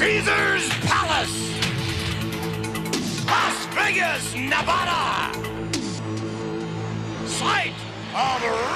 Caesar's Palace, Las Vegas, Nevada, site of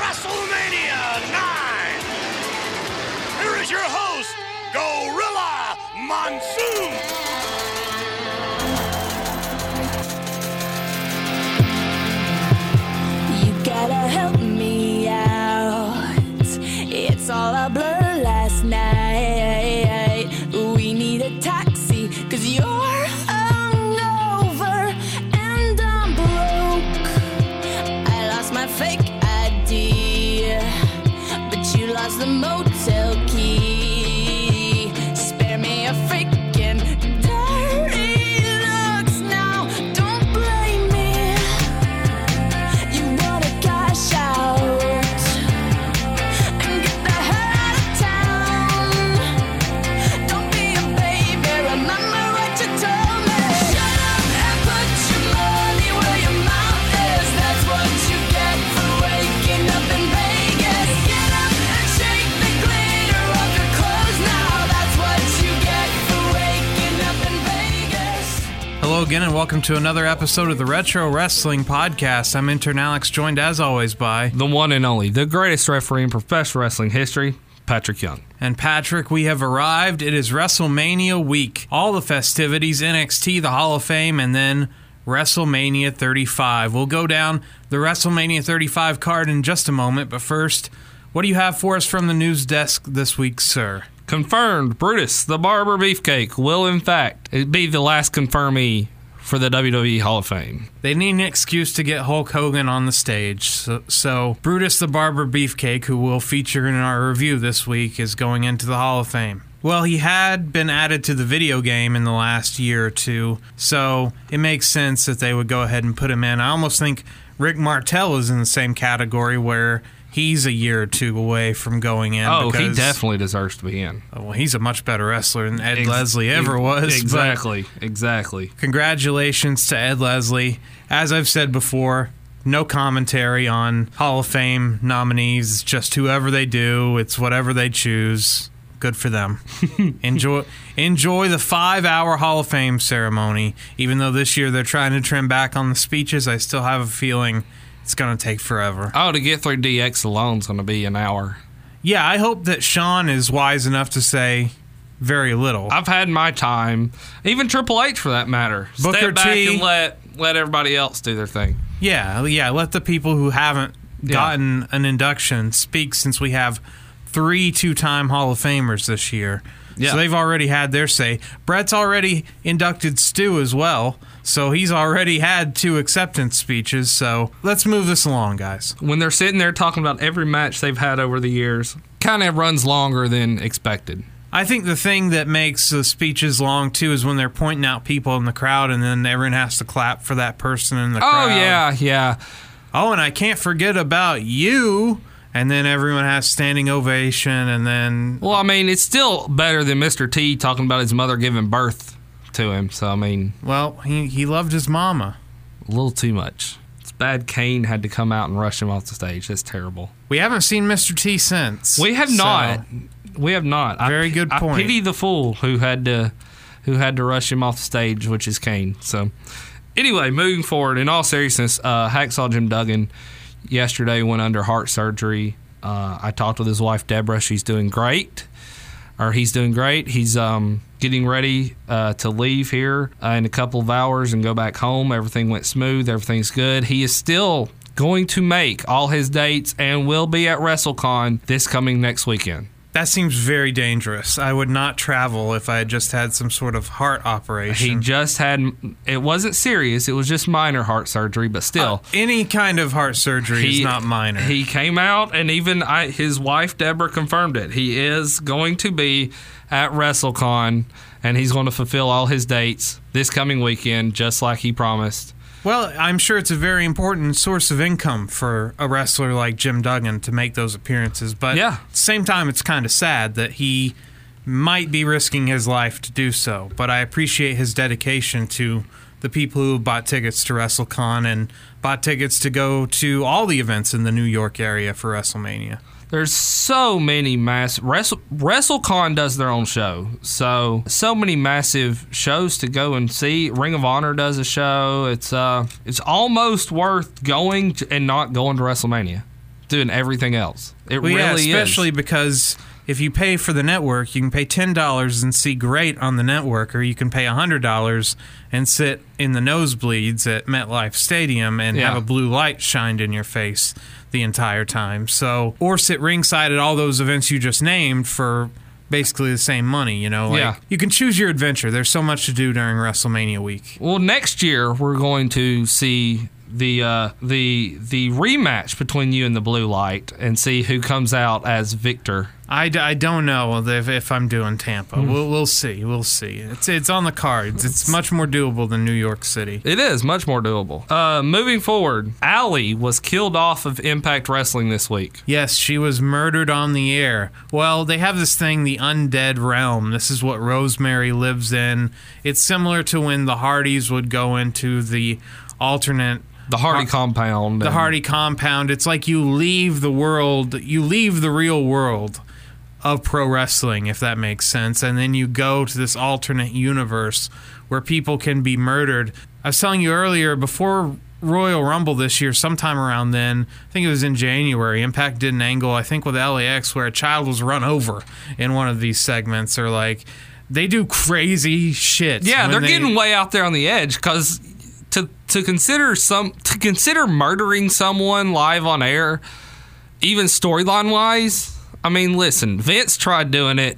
welcome to another episode of the Retro Wrestling Podcast. I'm intern Alex, joined as always by the one and only, the greatest referee in professional wrestling history, Patrick Young. and Patrick. We have arrived. It is WrestleMania week. All the festivities, NXT, the Hall of Fame, and then WrestleMania 35. We'll go down the WrestleMania 35 card in just a moment, but first, what do you have for us from the news desk this week, sir? Confirmed, Brutus, the Barber Beefcake, will in fact be the last confirmee for the WWE Hall of Fame. They need an excuse to get Hulk Hogan on the stage. So, so Brutus the Barber Beefcake, who will feature in our review this week, is going into the Hall of Fame. Well, he had been added to the video game in the last year or two, so it makes sense that they would go ahead and put him in. I almost think Rick Martel is in the same category where he's a year or two away from going in. Oh, he definitely deserves to be in. Well, he's a much better wrestler than Ed Ex- Leslie ever was. Exactly, exactly. Congratulations to Ed Leslie. As I've said before, no commentary on Hall of Fame nominees, just whoever they do, it's whatever they choose. Good for them. enjoy enjoy the 5-hour Hall of Fame ceremony. Even though this year they're trying to trim back on the speeches, I still have a feeling it's going to take forever. Oh, to get through DX alone is going to be an hour. Yeah, I hope that Shawn is wise enough to say very little. I've had my time. Even Triple H, for that matter. Booker Step back T. and let let everybody else do their thing. Yeah, yeah. Let the people who haven't gotten an induction speak since we have three two time Hall of Famers this year. Yeah. So they've already had their say. Bret's already inducted Stu as well. So he's already had two acceptance speeches. So let's move this along, guys. When they're sitting there talking about every match they've had over the years, kind of runs longer than expected. I think the thing that makes the speeches long too is when they're pointing out people in the crowd and then everyone has to clap for that person in the Oh crowd. Oh yeah, yeah. oh, and I can't forget about you. And then everyone has standing ovation, and then Well, I mean, it's still better than Mr. T talking about his mother giving birth to him. So I mean, well, he he loved his mama. a little too much. It's bad. Kane had to come out and rush him off the stage. That's terrible. We haven't seen Mr. T since. We have so- not. We have not. I Very pi- good I point. pity the fool who had to who had to rush him off the stage, which is Kane. So, anyway, moving forward. In all seriousness, uh, Hacksaw Jim Duggan yesterday went under heart surgery. Uh, I talked with his wife Deborah. She's doing great, or he's doing great. He's um, getting ready uh, to leave here uh, in a couple of hours and go back home. Everything went smooth. Everything's good. He is still going to make all his dates and will be at WrestleCon this coming next weekend. That seems very dangerous. I would not travel if I had just had some sort of heart operation. He just had it wasn't serious. It was just minor heart surgery, but still. Uh, any kind of heart surgery is not minor. He came out, and even I, his wife Deborah confirmed it. He is going to be at WrestleCon, and he's going to fulfill all his dates this coming weekend, just like he promised. Well, I'm sure it's a very important source of income for a wrestler like Jim Duggan to make those appearances. But Yeah. at the same time, it's kind of sad that he might be risking his life to do so. But I appreciate his dedication to the people who bought tickets to WrestleCon and bought tickets to go to all the events in the New York area for WrestleMania. There's so many mass Wrestle WrestleCon does their own show, so so many massive shows to go and see. Ring of Honor does a show. It's uh, it's almost worth going to, and not going to WrestleMania, doing everything else. It Well, yeah, really especially is. because if you pay for the network, you can pay ten dollars and see great on the network, or you can pay hundred dollars and sit in the nosebleeds at MetLife Stadium and Yeah. have a blue light shined in your face the entire time. So, or sit ringside at all those events you just named for basically the same money. You know, like, Yeah. you can choose your adventure. There's so much to do during WrestleMania week. Well, next year we're going to see the uh, the the rematch between you and the Blue Light and see who comes out as victor. I, d- I don't know if, if I'm doing Tampa. Hmm. We'll, we'll see. We'll see. It's it's on the cards. It's much more doable than New York City. It is much more doable. Uh, moving forward, Allie was killed off of Impact Wrestling this week. Yes, she was murdered on the air. Well, they have this thing, the undead realm. This is what Rosemary lives in. It's similar to when the Hardys would go into the alternate The Hardy compound. the Hardy compound. It's like you leave the world, you leave the real world of pro wrestling, if that makes sense, and then you go to this alternate universe where people can be murdered. I was telling you earlier before Royal Rumble this year, sometime around then, I think it was in January, Impact did an angle, I think with LAX, where a child was run over in one of these segments, or like. They do crazy shit. Yeah, they're they- getting way out there on the edge because to to consider some to consider murdering someone live on air, even storyline wise. I mean, listen, Vince tried doing it,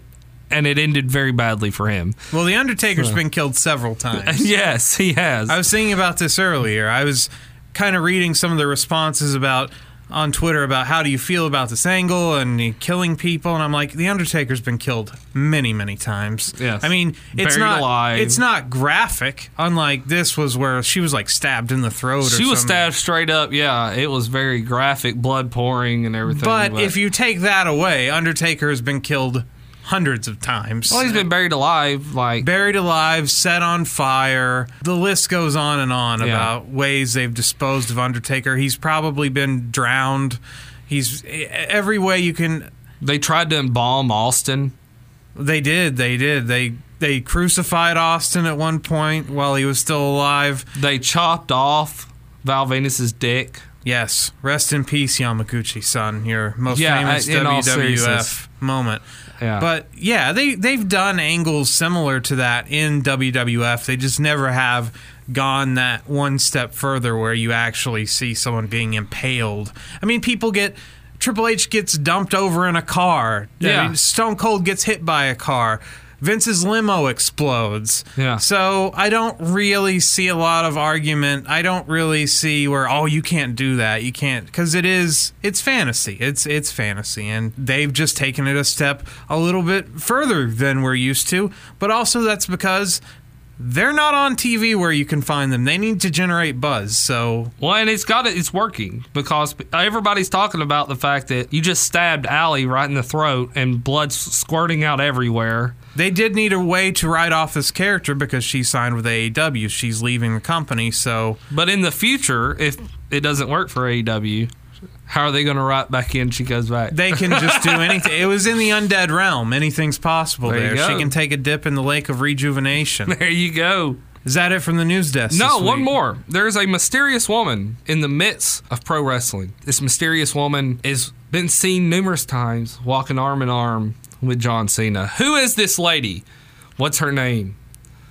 and it ended very badly for him. Well, The Undertaker's been killed several times. yes, he has. I was thinking about this earlier. I was kind of reading some of the responses about on Twitter about how do you feel about this angle and killing people, and I'm like, the Undertaker's been killed many, many times. Yes. I mean, it's Buried not alive. it's not graphic. Unlike this was where she was like stabbed in the throat. or she was something. stabbed straight up. Yeah, it was very graphic, blood pouring and everything. But, if you take that away, Undertaker has been killed hundreds of times. well, he's been buried alive. Like buried alive, set on fire. The list goes on and on Yeah. about ways they've disposed of Undertaker. He's probably been drowned. He's every way you can. they tried to embalm Austin. They did. They did. They they crucified Austin at one point while he was still alive. They chopped off Val Venis's dick. Yes. Rest in peace, Yamaguchi san. Your most Yeah, famous I- WWF moment. Yeah. But yeah, they they've done angles similar to that in WWF. They just never have gone that one step further where you actually see someone being impaled. I mean, people get Triple H gets dumped over in a car. I Yeah. mean, Stone Cold gets hit by a car. Vince's limo explodes. Yeah. So I don't really see a lot of argument. I don't really see where oh you can't do that. You can't because it is it's fantasy. It's it's fantasy, and they've just taken it a step a little bit further than we're used to. But also that's because they're not on TV where you can find them. They need to generate buzz. So Well, and it's got it. It's working because everybody's talking about the fact that you just stabbed Allie right in the throat and blood's squirting out everywhere. they did need a way to write off this character because she signed with AEW. She's leaving the company, so But in the future, if it doesn't work for AEW, how are they going to write back in? She goes back. they can just do anything. It was in the undead realm. Anything's possible There there. She can take a dip in the lake of rejuvenation. there you go. Is that it from the news desk? No, one more. There's a mysterious woman in the midst of pro wrestling. This mysterious woman has been seen numerous times walking arm in arm with John Cena. Who is this lady? What's her name?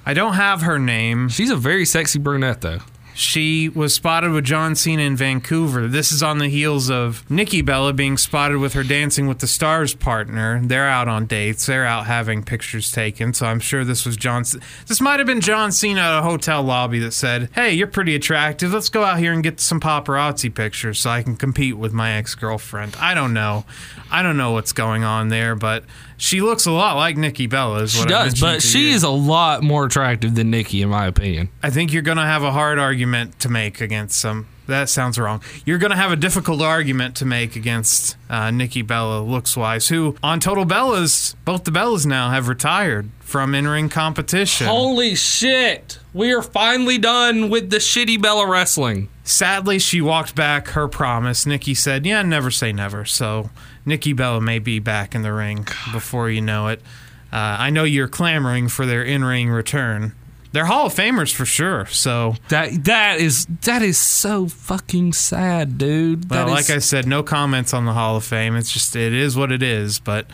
I don't have her name. She's a very sexy brunette, though. She was spotted with John Cena in Vancouver. This is on the heels of Nikki Bella being spotted with her Dancing with the Stars partner. They're out on dates. They're out having pictures taken. So I'm sure this was John. C- This might have been John Cena at a hotel lobby that said, "Hey, you're pretty attractive. Let's go out here and get some paparazzi pictures so I can compete with my ex-girlfriend." I don't know. I don't know what's going on there, but she looks a lot like Nikki Bella. Is She I does, but she you. is a lot more attractive than Nikki, in my opinion. I think you're going to have a hard argument argument to make against some. That sounds wrong. You're going to have a difficult argument to make against uh, Nikki Bella, looks wise, who on Total Bellas, both the Bellas now have retired from in ring competition. Holy shit! We are finally done with the shitty Bella wrestling. Sadly, she walked back her promise. Nikki said, Yeah, never say never. So Nikki Bella may be back in the ring before you know it. Uh, I know you're clamoring for their in ring return. They're Hall of Famers for sure. So, That that is that is so fucking sad, dude. well, That like is- I said, no comments on the Hall of Fame. It's just, it is what it is. But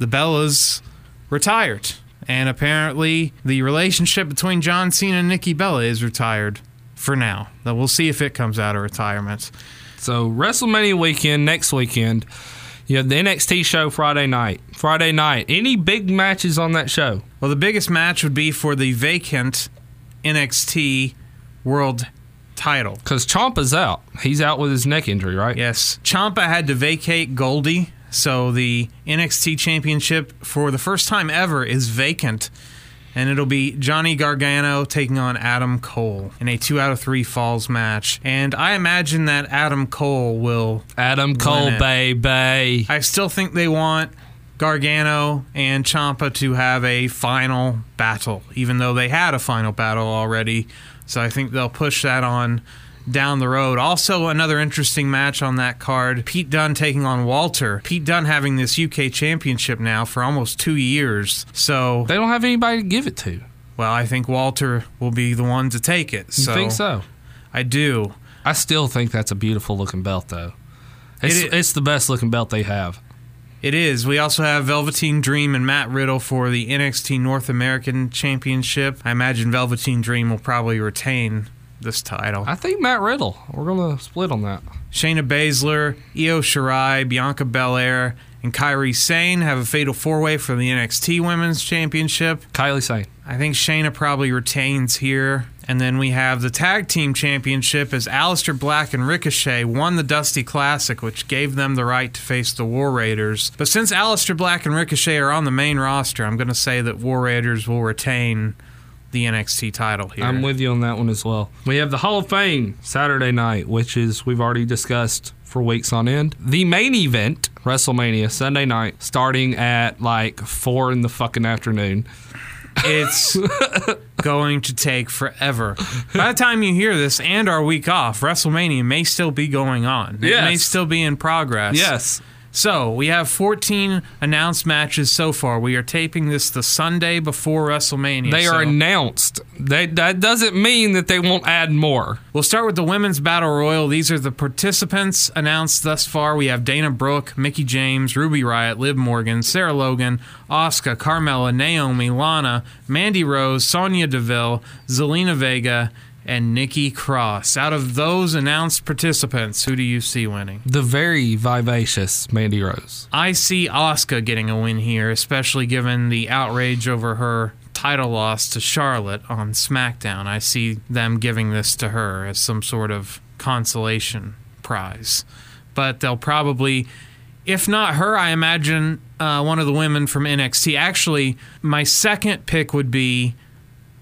the Bellas retired. And apparently, the relationship between John Cena and Nikki Bella is retired for now. We'll see if it comes out of retirement. So WrestleMania weekend next weekend. You have the NXT show Friday night. Friday night. Any big matches on that show? Well, the biggest match would be for the vacant NXT World title. Because Ciampa's out. He's out with his neck injury, right? Yes. Ciampa had to vacate Goldie, so the NXT Championship for the first time ever is vacant. And it'll be Johnny Gargano taking on Adam Cole in a two out of three falls match. And I imagine that Adam Cole will. Adam Cole, baby. I still think they want Gargano and Ciampa to have a final battle, even though they had a final battle already. So I think they'll push that on down the road. Also, another interesting match on that card Pete Dunne taking on Walter. Pete Dunne having this UK championship now for almost two years. So, They don't have anybody to give it to. well, I think Walter will be the one to take it. You think so? I do. I still think that's a beautiful looking belt, though. It's, It it's the best looking belt they have. It is. We also have Velveteen Dream and Matt Riddle for the NXT North American Championship. I imagine Velveteen Dream will probably retain this title. I think Matt Riddle. We're gonna split on that. Shayna Baszler, Io Shirai, Bianca Belair, and Kairi Sane have a fatal four way for the NXT Women's Championship. Kairi Sane. I think Shayna probably retains here. And then we have the tag team championship as Aleister Black and Ricochet won the Dusty Classic, which gave them the right to face the War Raiders. But since Aleister Black and Ricochet are on the main roster, I'm going to say that War Raiders will retain the NXT title here. I'm with you on that one as well. We have the Hall of Fame Saturday night, which is we've already discussed for weeks on end. The main event, WrestleMania, Sunday night, starting at like four in the fucking afternoon. It's going to take forever. By the time you hear this and our week off, WrestleMania may still be going on. It may still be in progress. Yes. So we have 14 announced matches so far. We are taping this the Sunday before WrestleMania. They so are announced. They, that doesn't mean that they won't add more. We'll start with the women's battle royal. These are the participants announced thus far. We have Dana Brooke, Mickie James, Ruby Riott, Liv Morgan, Sarah Logan, Asuka, Carmella, Naomi, Lana, Mandy Rose, Sonya Deville, Zelina Vega, and Nikki Cross. Out of those announced participants, who do you see winning? The very vivacious Mandy Rose. I see Asuka getting a win here, especially given the outrage over her title loss to Charlotte on SmackDown. I see them giving this to her as some sort of consolation prize. But they'll probably, if not her, I imagine uh, one of the women from NXT. Actually, my second pick would be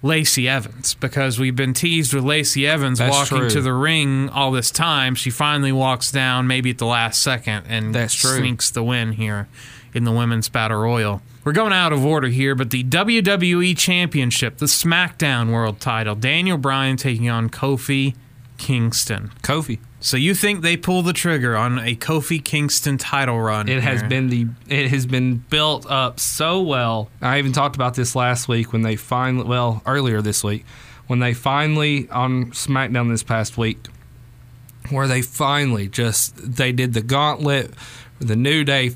Lacey Evans because we've been teased with Lacey Evans That's walking true. to the ring all this time. She finally walks down, maybe at the last second, and That's true. the win here in the women's battle royal. We're going out of order here, but the WWE Championship, the SmackDown World Title, Daniel Bryan taking on Kofi Kingston. Kofi. So you think they pull the trigger on a Kofi Kingston title run? It has been the it has been built up so well. I even talked about this last week when they finally well earlier this week when they finally on SmackDown this past week where they finally just they did the gauntlet the New Day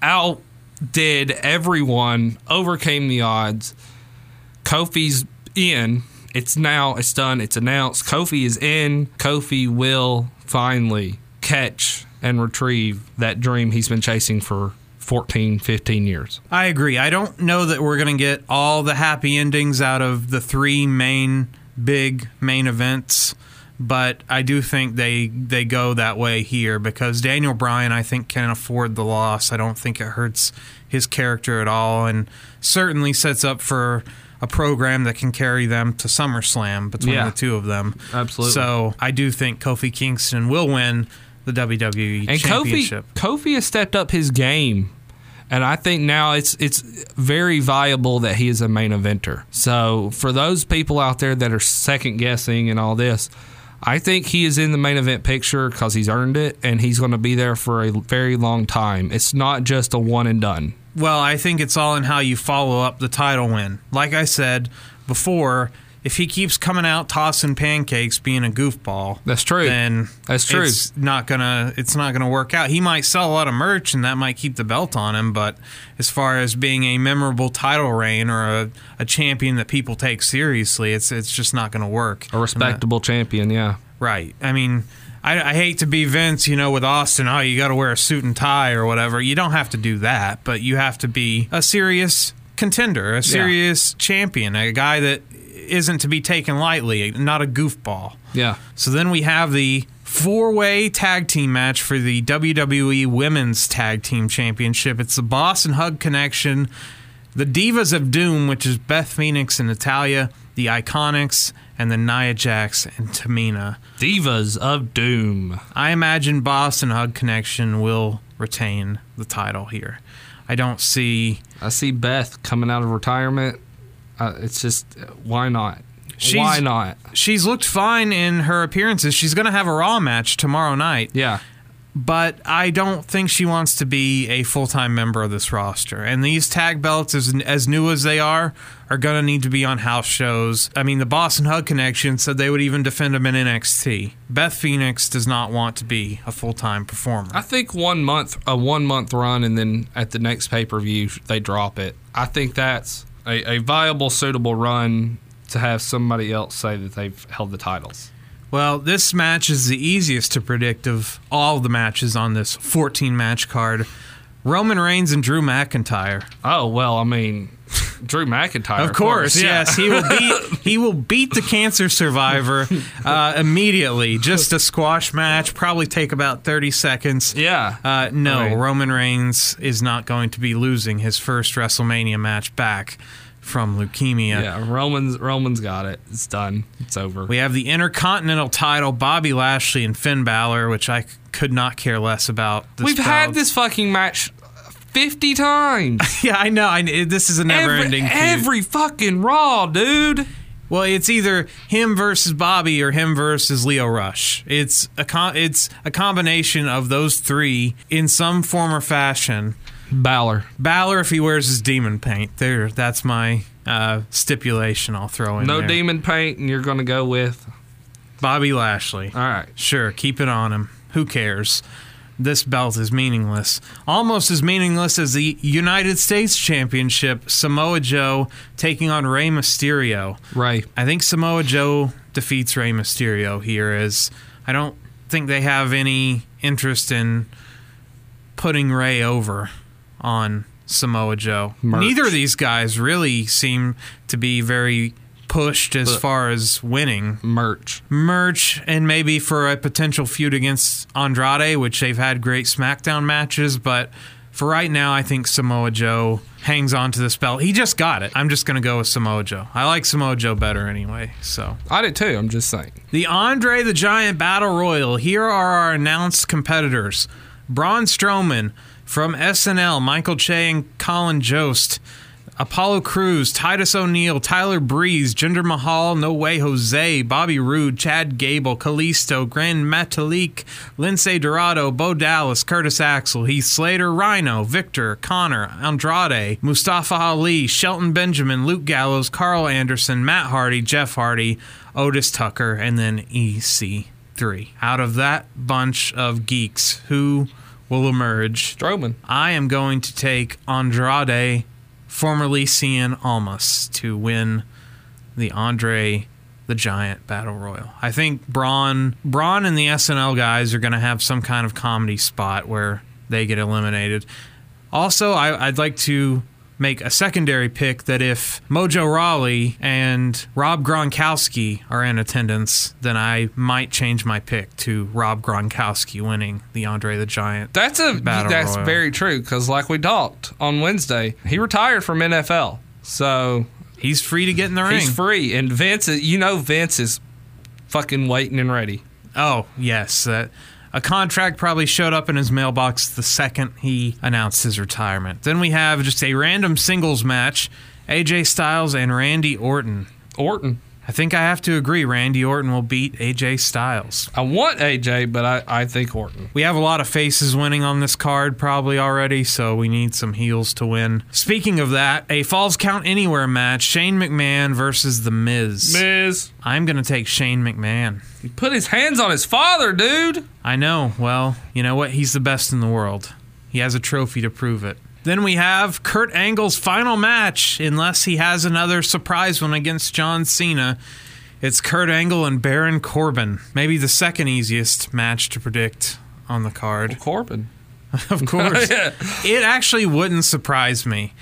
outdid everyone overcame the odds Kofi's in it's now it's done it's announced Kofi is in Kofi will finally catch and retrieve that dream he's been chasing for 14 15 years I agree. I don't know that we're going to get all the happy endings out of the three main big main events, but I do think they they go that way here because Daniel Bryan I think can afford the loss. I don't think it hurts his character at all and certainly sets up for a program that can carry them to SummerSlam between Yeah. the two of them. Absolutely. So I do think Kofi Kingston will win the WWE and Championship. Kofi Kofi has stepped up his game, and I think now it's it's very viable that he is a main eventer. So for those people out there that are second guessing and all this, I think he is in the main event picture because he's earned it, and he's going to be there for a very long time. It's not just a one and done. Well, I think it's all in how you follow up the title win. Like I said before, if he keeps coming out tossing pancakes, being a goofball, That's true. then That's true. It's not gonna. It's not gonna work out. He might sell a lot of merch, and that might keep the belt on him. But as far as being a memorable title reign or a, a champion that people take seriously, it's it's just not gonna work. A respectable champion, yeah. Right. I mean, I, I hate to be Vince, you know, with Austin. Oh, you got to wear a suit and tie or whatever. You don't have to do that, but you have to be a serious contender, a serious champion, a guy that isn't to be taken lightly, not a goofball. Yeah. So then we have the four way tag team match for the WWE Women's Tag Team Championship. It's the Boss and Hug Connection, the Divas of Doom, which is Beth Phoenix and Natalya, the Iconics, and the Nia Jax and Tamina. Divas of Doom. I imagine Boss and Hug Connection will retain the title here. I don't see. I see Beth coming out of retirement. Uh, it's just why not? She's- why not? She's looked fine in her appearances. She's going to have a Raw match tomorrow night. Yeah. But I don't think she wants to be a full time member of this roster. And these tag belts, as as new as they are, are going to need to be on house shows. I mean, the Boss and Hug Connection said they would even defend them in NXT. Beth Phoenix does not want to be a full time performer. I think one month, a one month run, and then at the next pay per view they drop it. I think that's a, a viable, suitable run to have somebody else say that they've held the titles. Well, this match is the easiest to predict of all the matches on this 14 match card. Roman Reigns and Drew McIntyre. Oh well, I mean, Drew McIntyre, Of course, yeah. yes, he will beat he will beat the cancer survivor uh, immediately. Just a squash match, probably take about thirty seconds. Yeah. Uh, no, Right. Roman Reigns is not going to be losing his first WrestleMania match back from leukemia. Yeah, Roman's Roman's got it. It's done. It's over. We have the Intercontinental title, Bobby Lashley and Finn Balor, which I could not care less about. We've had this fucking match fifty times. Yeah, I know. I, this is a never-ending feud. every fucking Raw, dude. Well, it's either him versus Bobby or him versus Lio Rush. It's a con- it's a combination of those three in some form or fashion. Balor. Balor, if he wears his demon paint, there. That's my uh, stipulation. I'll throw in No there. demon paint, and you're going to go with. Bobby Lashley. All right. Sure, keep it on him. Who cares? This belt is meaningless. Almost as meaningless as the United States Championship, Samoa Joe taking on Rey Mysterio. Right. I think Samoa Joe defeats Rey Mysterio here as I don't think they have any interest in putting Rey over on Samoa Joe. Merch. Neither of these guys really seem to be very pushed as But- far as winning Merch. merch and maybe for a potential feud against Andrade, which they've had great SmackDown matches, but for right now, I think Samoa Joe hangs on to this belt. He just got it. I'm just going to go with Samoa Joe. I like Samoa Joe better anyway. So I did too. I'm just saying. the Andre the Giant Battle Royal. Here are our announced competitors: Braun Strowman from SNL, Michael Che and Colin Jost. Apollo Crews, Titus O'Neil, Tyler Breeze, Jinder Mahal, No Way Jose, Bobby Roode, Chad Gable, Kalisto, Grand Metalik, Lince Dorado, Bo Dallas, Curtis Axel, Heath Slater, Rhino, Viktor, Konnor, Andrade, Mustafa Ali, Shelton Benjamin, Luke Gallows, Karl Anderson, Matt Hardy, Jeff Hardy, Otis Tucker, and then EC3. Out of that bunch of geeks, who will emerge? Strowman. I am going to take Andrade, formerly Cien Almas, to win the Andre the Giant Battle Royal. I think Braun, Braun and the SNL guys are going to have some kind of comedy spot where they get eliminated. Also, I, I'd like to make a secondary pick that if Mojo Rawley and Rob Gronkowski are in attendance, then I might change my pick to Rob Gronkowski winning the Andre the Giant. That's a Battle that's Royal. very true because like we talked on Wednesday, he retired from NFL. So He's free to get in the ring. He's free, and Vince, is, you know, Vince is fucking waiting and ready. Oh, yes. Uh, a contract probably showed up in his mailbox the second he announced his retirement. Then we have just a random singles match AJ Styles and Randy Orton. Orton. I think I have to agree Randy Orton will beat AJ Styles. I want AJ, but I, I think Orton. We have a lot of faces winning on this card probably already, so we need some heels to win. Speaking of that, a Falls Count Anywhere match Shane McMahon versus The Miz. Miz. I'm going to take Shane McMahon. He put his hands on his father, dude. I know. Well, you know what? He's the best in the world. He has a trophy to prove it. Then we have Kurt Angle's final match, unless he has another surprise one against John Cena. It's Kurt Angle and Baron Corbin. Maybe the second easiest match to predict on the card. Corbin. Of course. Yeah. It actually wouldn't surprise me.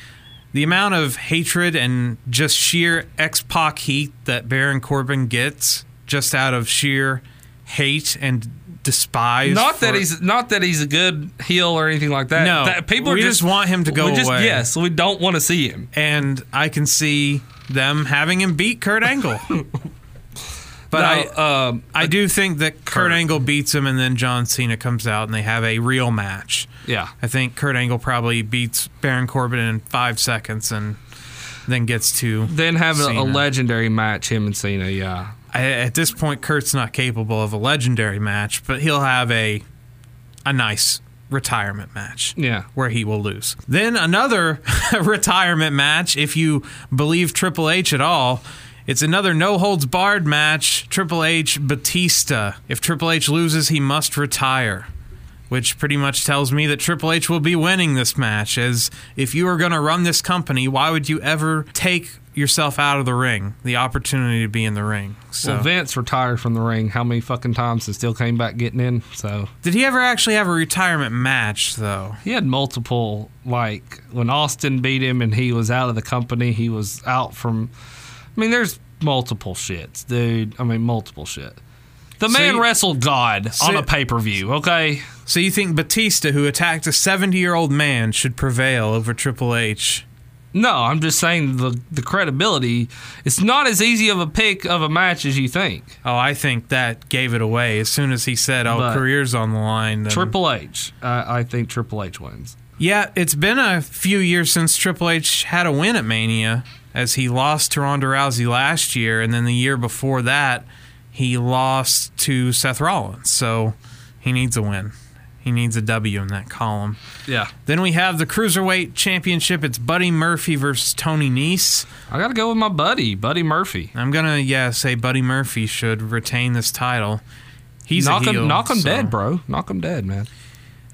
The amount of hatred and just sheer X Pac heat that Baron Corbin gets just out of sheer hate and despise. Not that he's not that he's a good heel or anything like that. No, That- people we just, just want him to go we just, away. Yes, we don't want to see him. and I can see them having him beat Kurt Angle. but Now, I, um, I do think that Kurt Kurt. Angle beats him, and then John Cena comes out and they have a real match. yeah, I think Kurt Angle probably beats Baron Corbin in five seconds, and then gets to. then have a, a legendary match him and Cena. Yeah, I, at this point, Kurt's not capable of a legendary match, but he'll have a a nice retirement match. yeah. where he will lose. Then another retirement match, if you believe Triple H at all. It's another no holds barred match. Triple H Batista. If Triple H loses, he must retire. Which pretty much tells me that Triple H will be winning this match. As if you are going to run this company, why would you ever take yourself out of the ring? The opportunity to be in the ring. So, Well, Vince retired from the ring how many fucking times and still came back getting in. So did he ever actually have a retirement match, though? he had multiple. Like when Austin beat him and he was out of the company, he was out from. I mean, there's multiple shits, dude. I mean, multiple shit. The So man you- wrestled God So- on a pay per view. Okay. So you think Batista, who attacked a 70 year old man, should prevail over Triple H? No, I'm just saying the the credibility. It's not as easy of a pick of a match as you think. Oh, I think that gave it away as soon as he said, "Oh, But- career's on the line." Then. Triple H. I I think Triple H wins. Yeah, it's been a few years since Triple H had a win at Mania, as he lost to Ronda Rousey last year, and then the year before that, he lost to Seth Rollins. So he needs a win. He needs a W in that column. Yeah. Then we have the Cruiserweight Championship. It's Buddy Murphy versus Tony Nese. I got to go with my buddy, Buddy Murphy. I'm gonna yeah say Buddy Murphy should retain this title. He's knock a heel, him, knock him so- dead, bro. Knock him dead, man.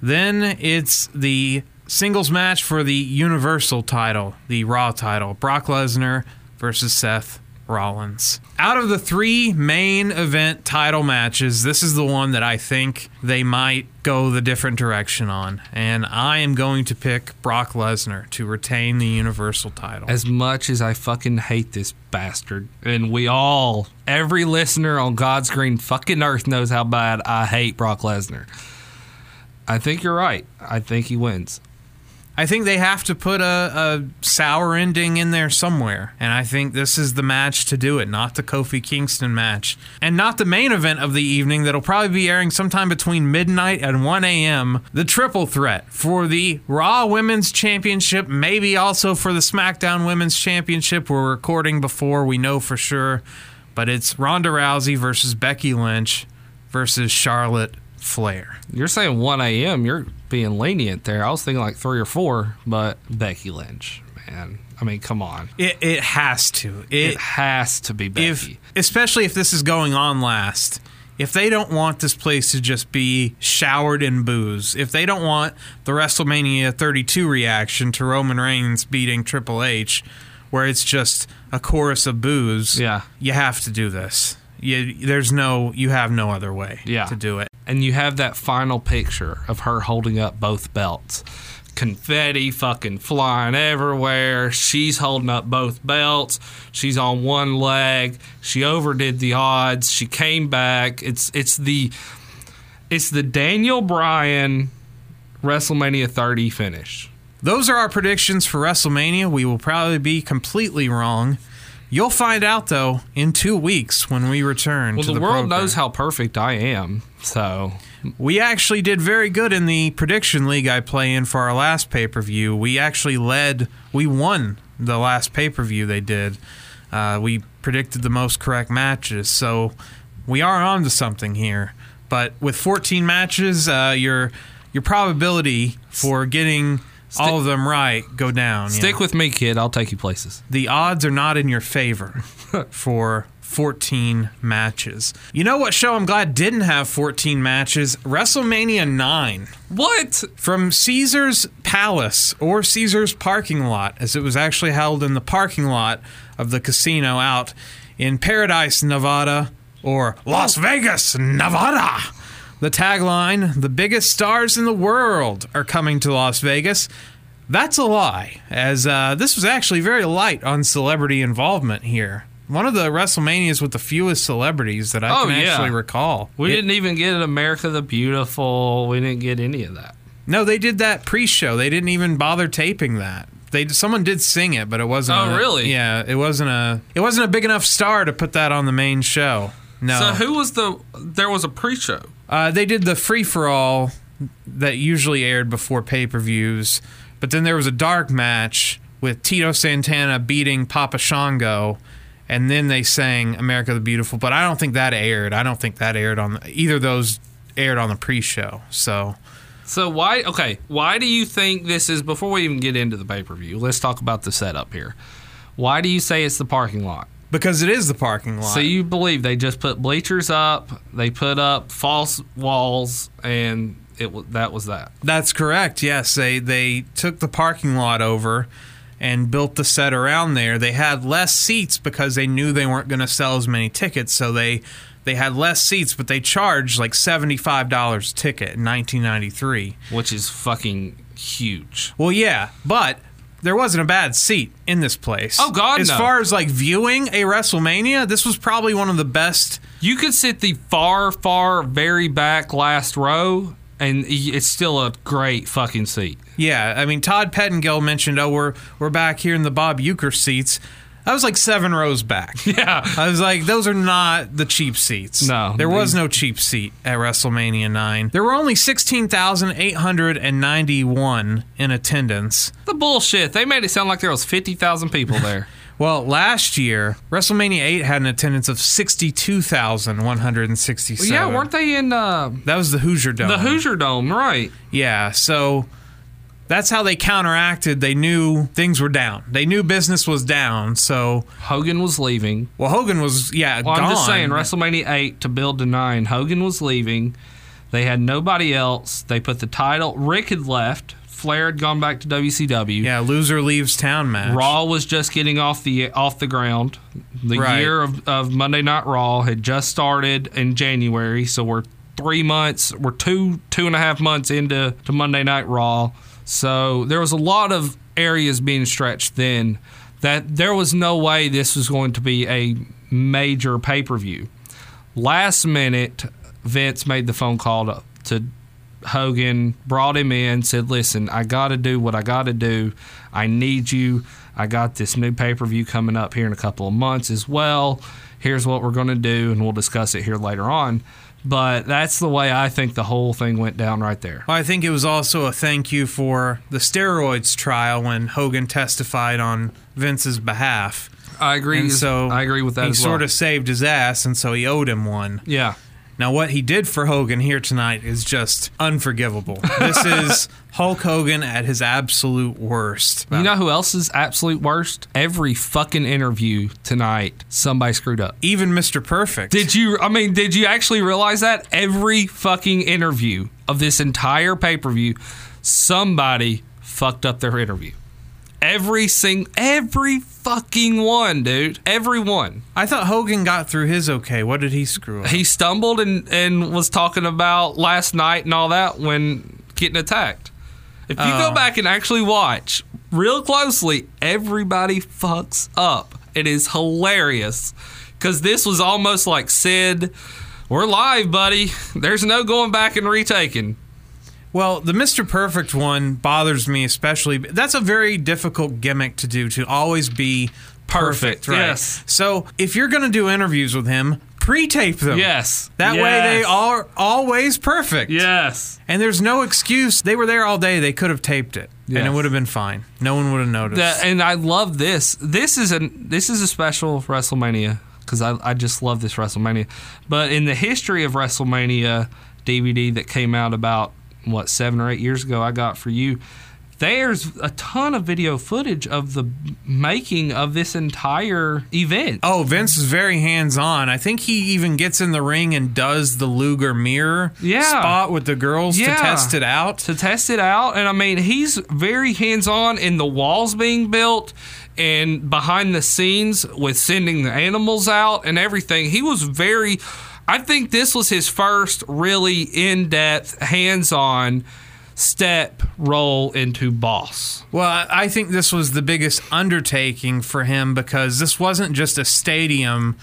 Then it's the singles match for the Universal title, the Raw title. Brock Lesnar versus Seth Rollins. Out of the three main event title matches, this is the one that I think they might go the different direction on. And I am going to pick Brock Lesnar to retain the Universal title. As much as I fucking hate this bastard, and we all, every listener on God's green fucking earth knows how bad I hate Brock Lesnar. I think you're right. I think he wins. I think they have to put a, a sour ending in there somewhere. And I think this is the match to do it, not the Kofi Kingston match. And not the main event of the evening that'll probably be airing sometime between midnight and 1 a.m. The triple threat for the Raw Women's Championship, maybe also for the SmackDown Women's Championship. We're recording before we know for sure. But it's Ronda Rousey versus Becky Lynch versus Charlotte Flair. You're saying 1 a.m. You're being lenient there. I was thinking like three or four, but Becky Lynch, man. I mean, come on. It, it has to. It has to be Becky. if especially if this is going on last if they don't want this place to just be showered in booze if they don't want the wrestlemania 32 reaction to roman reigns beating triple h where it's just a chorus of booze Yeah. you have to do this you, there's no you have no other way Yeah. to do it and you have that final picture of her holding up both belts. Confetti fucking flying everywhere. She's holding up both belts. She's on one leg. She overdid the odds. She came back. It's it's the it's the Daniel Bryan WrestleMania 30 finish. Those are our predictions for WrestleMania. We will probably be completely wrong. You'll find out though in two weeks when we return. Well, to the, the, world program. knows how perfect I am. So We actually did very good in the prediction league I play in for our last pay per view. We actually led, we won the last pay per view they did. Uh, we predicted the most correct matches, so we are on to something here. But with 14 matches, uh, your your probability for getting all of them right go down. stick yeah. with me, kid. I'll take you places. the odds are not in your favor for 14 matches. You know what show I'm glad didn't have 14 matches? WrestleMania 9 What? from Caesar's Palace or Caesar's parking lot, as it was actually held in the parking lot of the casino out in Paradise, Nevada, or Las Vegas, Nevada. The tagline The biggest stars in the world are coming to Las Vegas. That's a lie, as uh, this was actually very light on celebrity involvement here. One of the WrestleManias with the fewest celebrities that I Oh, can yeah. actually recall. We It- didn't even get America the Beautiful. We didn't get any of that. No, they did that pre-show. They didn't even bother taping that. They someone did sing it, but it wasn't. Oh, a- really? Yeah, it wasn't a. It wasn't a big enough star to put that on the main show. No. So who was the? There was a pre-show. Uh, they did the free for all that usually aired before pay per views, but then there was a dark match with Tito Santana beating Papa Shango, and then they sang "America the Beautiful." But I don't think that aired. I don't think that aired on either of those aired on the pre-show. So So why? Okay, why do you think this is? Before we even get into the pay-per-view, let's talk about the setup here. Why do you say it's the parking lot? Because it is the parking lot. So you believe they just put bleachers up, they put up false walls, and it that was that. That's correct. Yes, they they took the parking lot over and built the set around there. They had less seats because they knew they weren't going to sell as many tickets, so they they had less seats, but they charged like seventy five dollars ticket in nineteen ninety three. which is fucking huge. Well, yeah, but there wasn't a bad seat in this place. Oh, God, As no. far as like viewing a WrestleMania, this was probably one of the best. You could sit the far, far, very back last row, and it's still a great fucking seat. Yeah, I mean Todd Pettengill mentioned, "Oh, we're we're back here in the Bob Uecker seats." I was like seven rows back. Yeah. I was like, those are not the cheap seats. No, There was no cheap seat at WrestleMania 9. There were only 16,891 in attendance. The bullshit. They made it sound like there was 50,000 people there. Well, last year, WrestleMania 8 had an attendance of 62,167. yeah, weren't they in uh, That was the Hoosier Dome. the Hoosier Dome, right? Yeah, so that's how they counteracted. They knew things were down. They knew business was down. So, Hogan was leaving. well, Hogan was, yeah, Well, gone. I'm just saying, WrestleMania 8 to build to 9, Hogan was leaving. They had nobody else. They put the title. Ric had left. Flair had gone back to WCW. Yeah, loser leaves town match. Raw was just getting off the off the ground. The Right. year of, of Monday Night Raw had just started in January, so we're three months, we're two two and a half months into to Monday Night Raw. So there was a lot of areas being stretched then that there was no way this was going to be a major pay per view. Last minute, Vince made the phone call to, to Hogan, brought him in, said, Listen, I got to do what I got to do. I need you. I got this new pay per view coming up here in a couple of months as well. Here's what we're going to do, and we'll discuss it here later on. But that's the way I think the whole thing went down right there. Well, I think it was also a thank you for the steroids trial when Hogan testified on Vince's behalf. I agree. And so I agree with that He as well. sort of saved his ass, and so he owed him one. yeah. Now, what he did for Hogan here tonight is just unforgivable. this is Hulk Hogan at his absolute worst. You know who else is absolute worst? Every fucking interview tonight, somebody screwed up. even Mr. Perfect. Did you? I mean, did you actually realize that every fucking interview of this entire pay per view, somebody fucked up their interview. Every sing, every fucking one, dude. Every one. I thought Hogan got through his okay. What did he screw up? He stumbled and and was talking about last night and all that when getting attacked. If you go Oh. back and actually watch real closely, everybody fucks up. It is hilarious because this was almost like Sid. We're live, buddy. There's no going back and retaking. Well, the Mr. Perfect one bothers me especially. That's a very difficult gimmick to do to always be Perfect. right? Yes. So if you're going to do interviews with him, pre-tape them. Yes. That way they are always perfect. Yes. And there's no excuse. They were there all day. They could have taped it, and it would have been fine. No one would have noticed. And I love this. This is a this is a special WrestleMania because I, I just love this WrestleMania. But in the history of WrestleMania DVD that came out about what seven or eight years ago, I got for you. There's a ton of video footage of the making of this entire event. Oh, Vince is very hands on. I think he even gets in the ring and does the Luger mirror Yeah. spot with the girls Yeah. to test it out. to test it out. And I mean, he's very hands on in the walls being built and behind the scenes with sending the animals out and everything. He was very, I think this was his first really in depth, hands on step roll into boss. Well, I think this was the biggest undertaking for him because this wasn't just a stadium.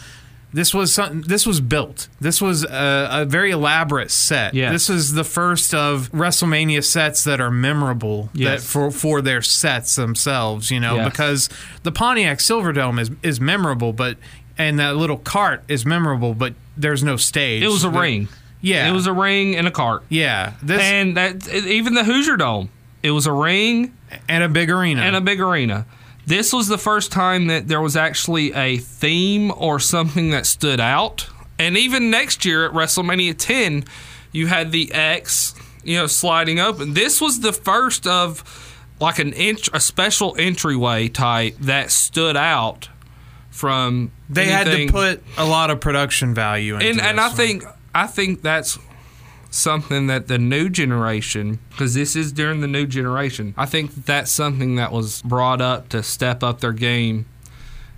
This was something. This was built. This was a, a very elaborate set. Yes. This is the first of WrestleMania sets that are memorable. That for for their sets themselves, you know, Yes. because the Pontiac Silverdome is is memorable, but and that little cart is memorable, but there's no stage. It was a The- ring. Yeah. It was a ring and a cart. Yeah. This and, that even the Hoosier Dome, it was a ring and a big arena. and a big arena. This was the first time that there was actually a theme or something that stood out. And even next year at WrestleMania 10, you had the X, you know, sliding open. This was the first of like an inch, a special entryway type that stood out from. they had to put a lot of production value into and and I one. think I think that's something that the new generation because this is during the new generation. I think that's something that was brought up to step up their game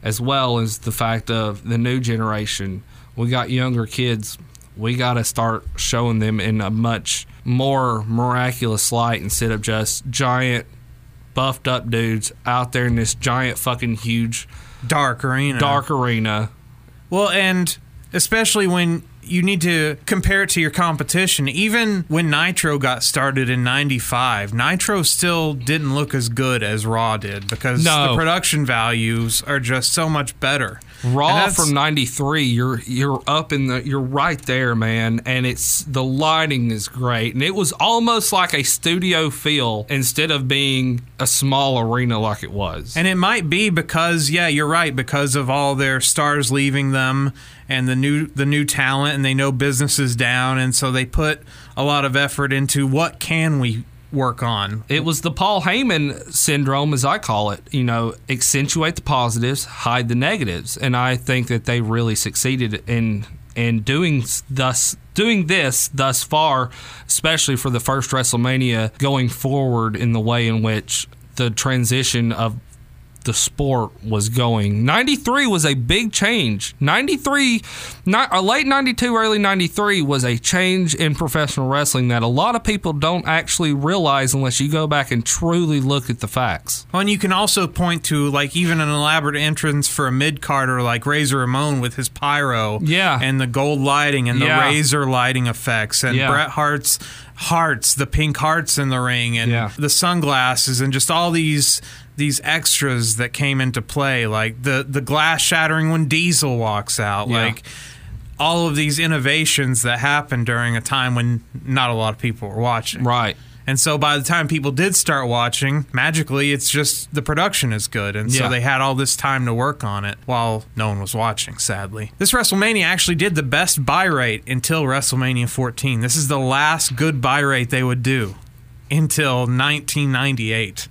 as well as the fact of the new generation. We got younger kids. We got to start showing them in a much more miraculous light instead of just giant buffed up dudes out there in this giant fucking huge dark arena. dark arena. Well, and especially when you need to compare it to your competition. Even when Nitro got started in 95, Nitro still didn't look as good as Raw did because No. the production values are just so much better. Raw from '93, you're you're up in the you're right there, man, and it's the lighting is great, and it was almost like a studio feel instead of being a small arena like it was. And it might be because, yeah, you're right, because of all their stars leaving them and the new the new talent, and they know business is down, and so they put a lot of effort into what can we work on. It was the Paul Heyman syndrome, as I call it. You know, accentuate the positives, hide the negatives, and I think that they really succeeded in in doing thus doing this thus far, especially for the first WrestleMania going forward in the way in which the transition of the sport was going. 93 was a big change. 93, not, uh, late 92, early 93 was a change in professional wrestling that a lot of people don't actually realize unless you go back and truly look at the facts. Well, and you can also point to like even an elaborate entrance for a mid carder like Razor Ramon with his pyro, Yeah. and the gold lighting and the Yeah. razor lighting effects, and Yeah. Bret Hart's hearts, the pink hearts in the ring, and Yeah. the sunglasses, and just all these these extras that came into play, like the the glass shattering when Diesel walks out, Yeah. like. All of these innovations that happened during a time when not a lot of people were watching. Right. And so by the time people did start watching, magically it's just the production is good. And Yeah. so they had all this time to work on it while no one was watching, sadly. This WrestleMania actually did the best buy rate until WrestleMania 14. This is the last good buy rate they would do until 1998.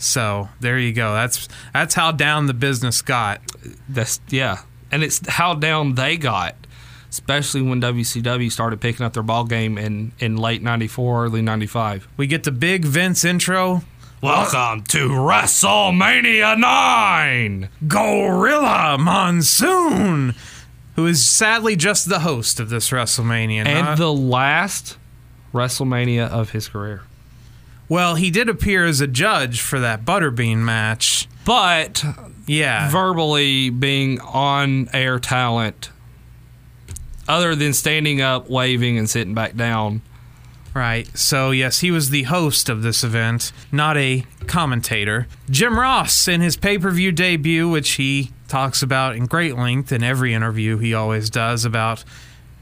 So there you go. That's that's how down the business got. That's yeah, and it's how down they got, especially when WCW started picking up their ball game in in late '94, early '95. We get the big Vince intro. Welcome to WrestleMania Nine. Gorilla Monsoon, who is sadly just the host of this WrestleMania. and not- the last WrestleMania of his career. Well, he did appear as a judge for that Butterbean match. But Yeah. verbally being on air talent, other than standing up, waving, and sitting back down. Right. So, yes, he was the host of this event, not a commentator. Jim Ross, in his pay per view debut, which he talks about in great length in every interview he always does about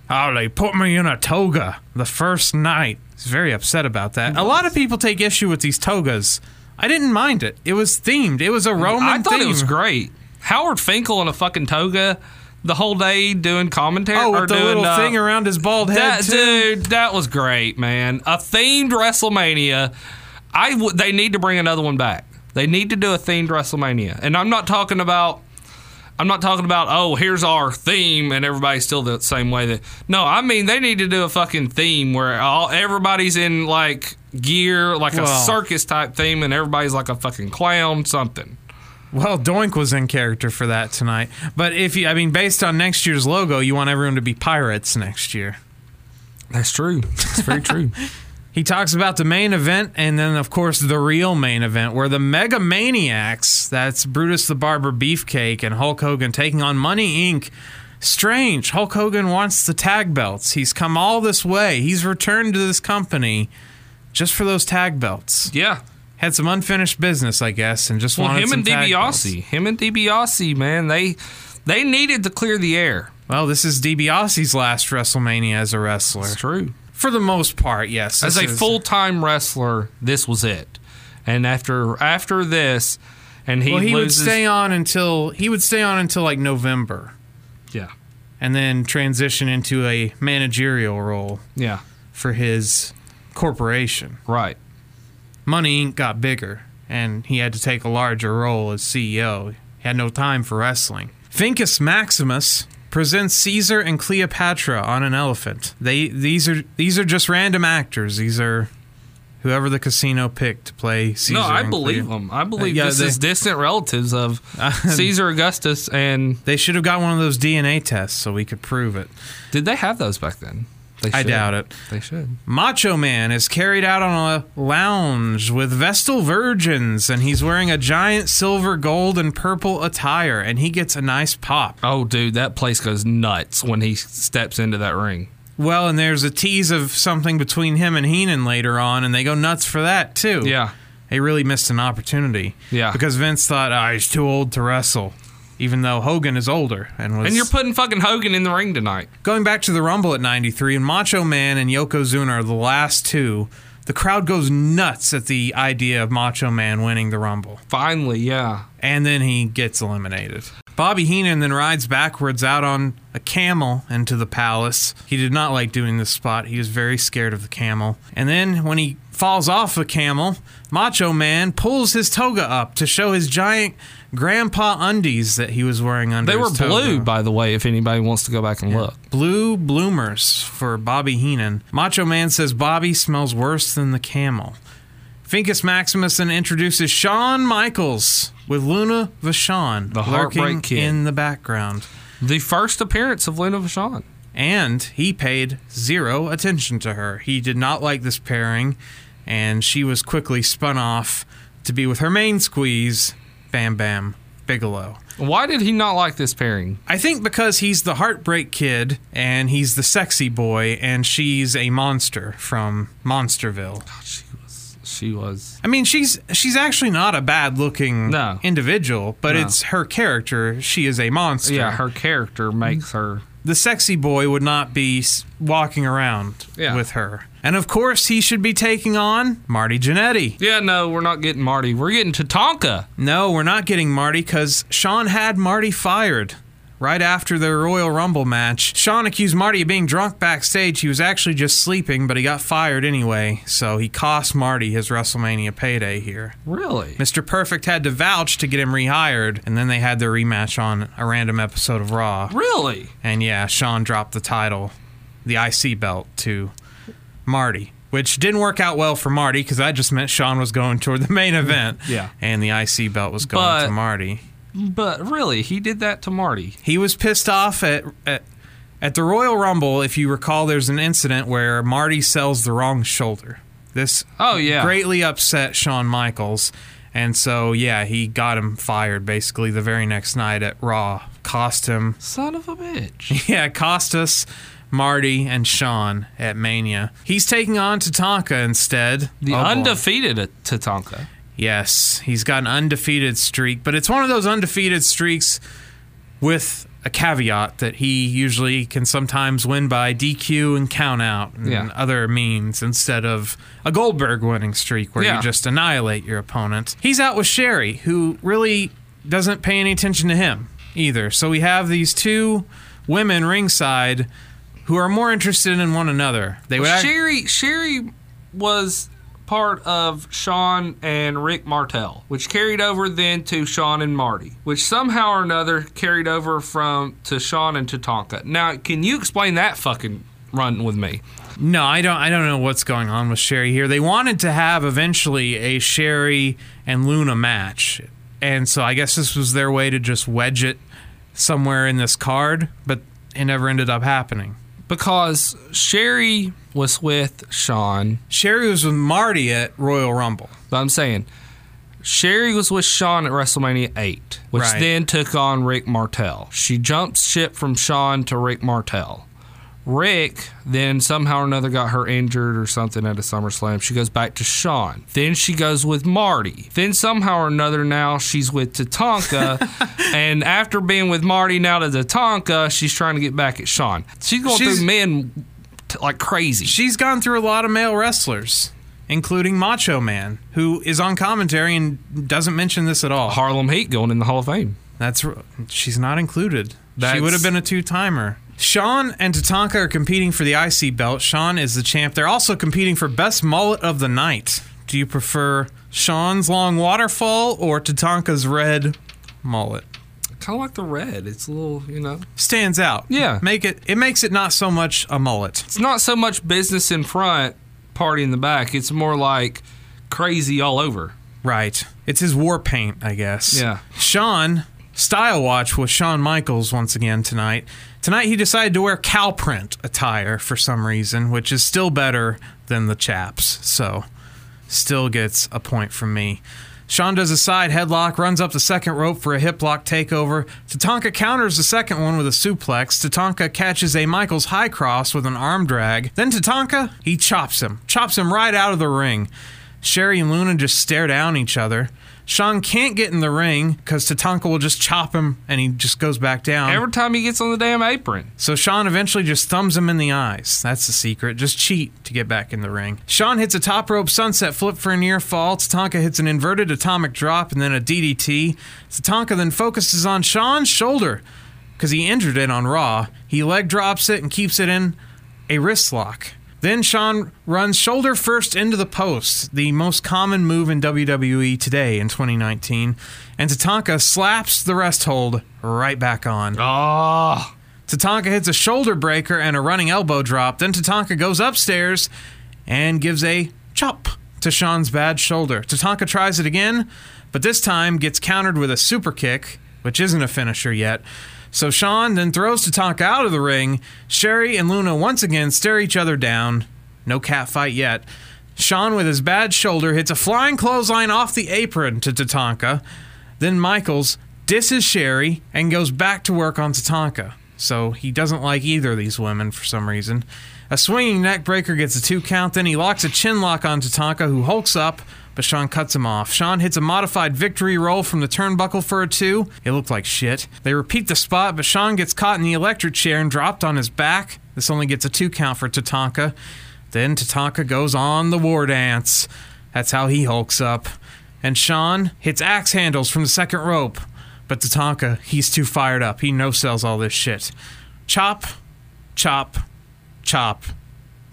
how they put me in a toga the first night. He's very upset about that. A lot of people take issue with these togas. I didn't mind it. It was themed. It was a Roman I thought theme. it was great. Howard Finkel in a fucking toga the whole day doing commentary. Oh, or with the doing, little uh, thing around his bald head, That too. dude, that was great, man. A themed WrestleMania. I w- they need to bring another one back. They need to do a themed WrestleMania, and I'm not talking about. I'm not talking about oh here's our theme and everybody's still the same way that no I mean they need to do a fucking theme where all everybody's in like gear like a circus type theme and everybody's like a fucking clown something Well, Doink was in character for that tonight. But if you, I mean, based on next year's logo, you want everyone to be pirates next year. that's true that's very true He talks about the main event and then, of course, the real main event where the Mega Maniacs, that's Brutus the Barber Beefcake and Hulk Hogan taking on Money Inc. Strange. Hulk Hogan wants the tag belts. He's come all this way. He's returned to this company just for those tag belts. yeah Had some unfinished business, I guess, and just well wanted him some and tag belts. DiBiase him and DiBiase man they they needed to clear the air Well, this is DiBiase's last WrestleMania as a wrestler. it's true For the most part, yes. as a is- full time wrestler, this was it. And after after this, and he well, he loses, would stay on until he would stay on until like November, yeah, and then transition into a managerial role yeah, for his corporation. right, Money Inc. got bigger, and he had to take a larger role as CEO. He had no time for wrestling. Vincus Maximus presents Caesar and Cleopatra on an elephant. They these are these are just random actors. These are whoever the casino picked to play Caesar. no, I believe Cleo- them. I believe yeah, this they- is distant relatives of Caesar Augustus. And They should have got one of those DNA tests so we could prove it. did they have those back then? They I doubt it. They should. Macho Man is carried out on a lounge with Vestal virgins, and he's wearing a giant silver, gold, and purple attire, and he gets a nice pop. Oh, dude, that place goes nuts when he steps into that ring. Well, and there's a tease of something between him and Heenan later on, and they go nuts for that too. Yeah, They really missed an opportunity. Yeah. Because Vince thought, oh, he's too old to wrestle, even though Hogan is older and was. and you're putting fucking Hogan in the ring tonight. Going back to the Rumble at 93, and Macho Man and Yokozuna are the last two. The crowd goes nuts at the idea of Macho Man winning the Rumble. Finally, yeah. And then he gets eliminated. Bobby Heenan then rides backwards out on a camel into the palace. He did not like doing this spot. He was very scared of the camel. And then when he falls off the camel, Macho Man pulls his toga up to show his giant grandpa undies that he was wearing under They were blue, by the way. If anybody wants to go back and look. Blue bloomers for Bobby Heenan. Macho Man says Bobby smells worse than the camel. Vincus Maximus then introduces Shawn Michaels with Luna Vachon The lurking Heartbreak Kid. in the background. The first appearance of Luna Vachon. And he paid zero attention to her. He did not like this pairing, and she was quickly spun off to be with her main squeeze, Bam Bam Bigelow. Why did he not like this pairing? I think because he's the heartbreak kid and he's the sexy boy and she's a monster from Monsterville. Oh, she was. She was. I mean, she's she's actually not a bad looking No. individual, but No. it's her character. She is a monster. Yeah, her character makes her. the sexy boy would not be walking around Yeah. with her. And of course, he should be taking on Marty Jannetty. Yeah, no, we're not getting Marty. We're getting Tatanka. No, we're not getting Marty because Shawn had Marty fired. Right after the Royal Rumble match, Shawn accused Marty of being drunk backstage. He was actually just sleeping, but he got fired anyway, so he cost Marty his WrestleMania payday here. Really? Mr. Perfect had to vouch to get him rehired, and then they had their rematch on a random episode of Raw. Really? And yeah, Shawn dropped the title, the IC belt, to Marty, which didn't work out well for Marty because that just meant Shawn was going toward the main event. Yeah. And the IC belt was going But- to Marty. But really, he did that to Marty. He was pissed off at, at at the Royal Rumble. If you recall, there's an incident where Marty sells the wrong shoulder. This Oh, yeah. greatly upset Shawn Michaels, and so yeah, he got him fired basically the very next night at Raw. Cost him Son of a bitch. Yeah, cost us Marty and Shawn at Mania. He's taking on Tatanka instead. The Oh, undefeated at Tatanka. Yes, he's got an undefeated streak, but it's one of those undefeated streaks with a caveat that he usually can sometimes win by DQ and count out and Yeah. other means instead of a Goldberg winning streak where Yeah. you just annihilate your opponent. He's out with Sherry, who really doesn't pay any attention to him either. So we have these two women ringside who are more interested in one another. They would act- Sherry Sherry was part of Shawn and Rick Martel, which carried over then to Shawn and Marty, which somehow or another carried over from to Shawn and Tatanka. Now, can you explain that fucking run with me? No, I don't. I don't know what's going on with Sherry here. They wanted to have eventually a Sherry and Luna match, and so I guess this was their way to just wedge it somewhere in this card, but it never ended up happening. Because Sherry was with Shawn, Sherry was with Marty at Royal Rumble. but I'm saying Sherry was with Shawn at WrestleMania 8, which Right. then took on Rick Martel. She jumps ship from Shawn to Rick Martel. Rick then somehow or another got her injured or something at a SummerSlam. She goes back to Shawn. Then she goes with Marty. Then somehow or another now she's with Tatanka. and after being with Marty now to Tatanka, she's trying to get back at Shawn. She's going She's- through men t- like crazy. She's gone through a lot of male wrestlers, including Macho Man, who is on commentary and doesn't mention this at all. Harlem Heat going in the Hall of Fame. That's she's not included. she would have been a two timer. Shawn and Tatanka are competing for the IC belt. Shawn is the champ. They're also competing for best mullet of the night. Do you prefer Shawn's long waterfall or Tatanka's red mullet? Kind of like the red. It's a little, you know. Stands out. Yeah. Make it it makes it not so much a mullet. It's not so much business in front, party in the back. It's more like crazy all over. Right. It's his war paint, I guess. Yeah. Shawn, style watch with Shawn Michaels once again tonight. Tonight he decided to wear cow print attire for some reason, which is still better than the chaps. So, still gets a point from me. Shawn does a side headlock, runs up the second rope for a hip lock takeover. Tatanka counters the second one with a suplex. Tatanka catches a Michaels high cross with an arm drag. Then Tatanka, he chops him. Chops him right out of the ring. Sherry and Luna just stare down each other. Shawn can't get in the ring because Tatanka will just chop him and he just goes back down. Every time he gets on the damn apron. So Shawn eventually just thumbs him in the eyes. That's the secret. Just cheat to get back in the ring. Shawn hits a top rope sunset flip for a near fall. Tatanka hits an inverted atomic drop and then a DDT. Tatanka then focuses on Shawn's shoulder because he injured it on Raw. He leg drops it and keeps it in a wrist lock. Then Shawn runs shoulder first into the post, the most common move in WWE today in 2019. And Tatanka slaps the rest hold right back on. Oh, Tatanka hits a shoulder breaker and a running elbow drop. Then Tatanka goes upstairs and gives a chop to Shawn's bad shoulder. Tatanka tries it again, but this time gets countered with a super kick, which isn't a finisher yet. So Shawn then throws Tatanka out of the ring. Sherry and Luna once again stare each other down. No cat fight yet. Shawn, with his bad shoulder, hits a flying clothesline off the apron to Tatanka. Then Michaels disses Sherry and goes back to work on Tatanka. So he doesn't like either of these women for some reason. A swinging neckbreaker gets a two count, then he locks a chin lock on Tatanka, who hulks up, but Shawn cuts him off. Shawn hits a modified victory roll from the turnbuckle for a two. It looked like shit. They repeat the spot, but Shawn gets caught in the electric chair and dropped on his back. This only gets a two count for Tatanka. Then Tatanka goes on the war dance. That's how he hulks up. And Shawn hits axe handles from the second rope. But Tatanka, he's too fired up. He no sells all this shit. Chop, chop, chop,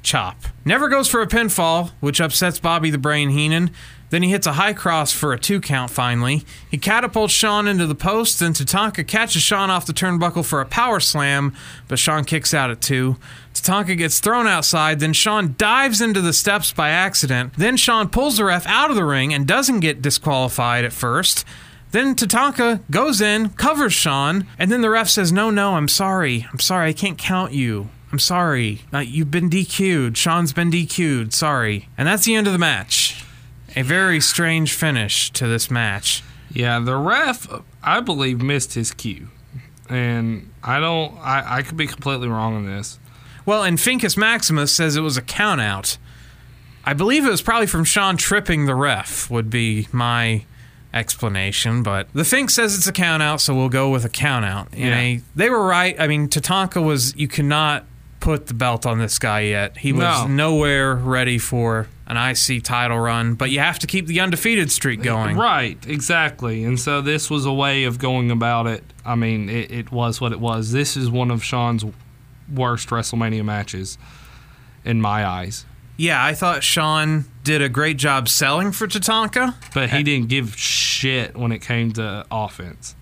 chop. Never goes for a pinfall, which upsets Bobby the Brain Heenan. Then he hits a high cross for a two count finally. He catapults Shawn into the post, then Tatanka catches Shawn off the turnbuckle for a power slam, but Shawn kicks out at two. Tatanka gets thrown outside, then Shawn dives into the steps by accident. Then Shawn pulls the ref out of the ring and doesn't get disqualified at first. Then Tatanka goes in, covers Shawn, and then the ref says, No, no, I'm sorry. I'm sorry, I can't count you. I'm sorry. Uh, you've been DQ'd. Shawn's been DQ'd. Sorry. And that's the end of the match. A very strange finish to this match. yeah. The ref, I believe, missed his cue, and I don't. I, I could be completely wrong on this. Well, and Finkus Maximus says it was a count out. I believe it was probably from Shawn tripping the ref, would be my explanation, but the Fink says it's a count out, so we'll go with a count out. Yeah. a- they were right. I mean, Tatanka was, you cannot put the belt on this guy yet. He was No. nowhere ready for an IC title run, but you have to keep the undefeated streak going. Right, exactly. And so this was a way of going about it. I mean, it, it was what it was. This is one of Shawn's worst WrestleMania matches in my eyes. Yeah, I thought Shawn did a great job selling for Tatanka. But he didn't give shit when it came to offense.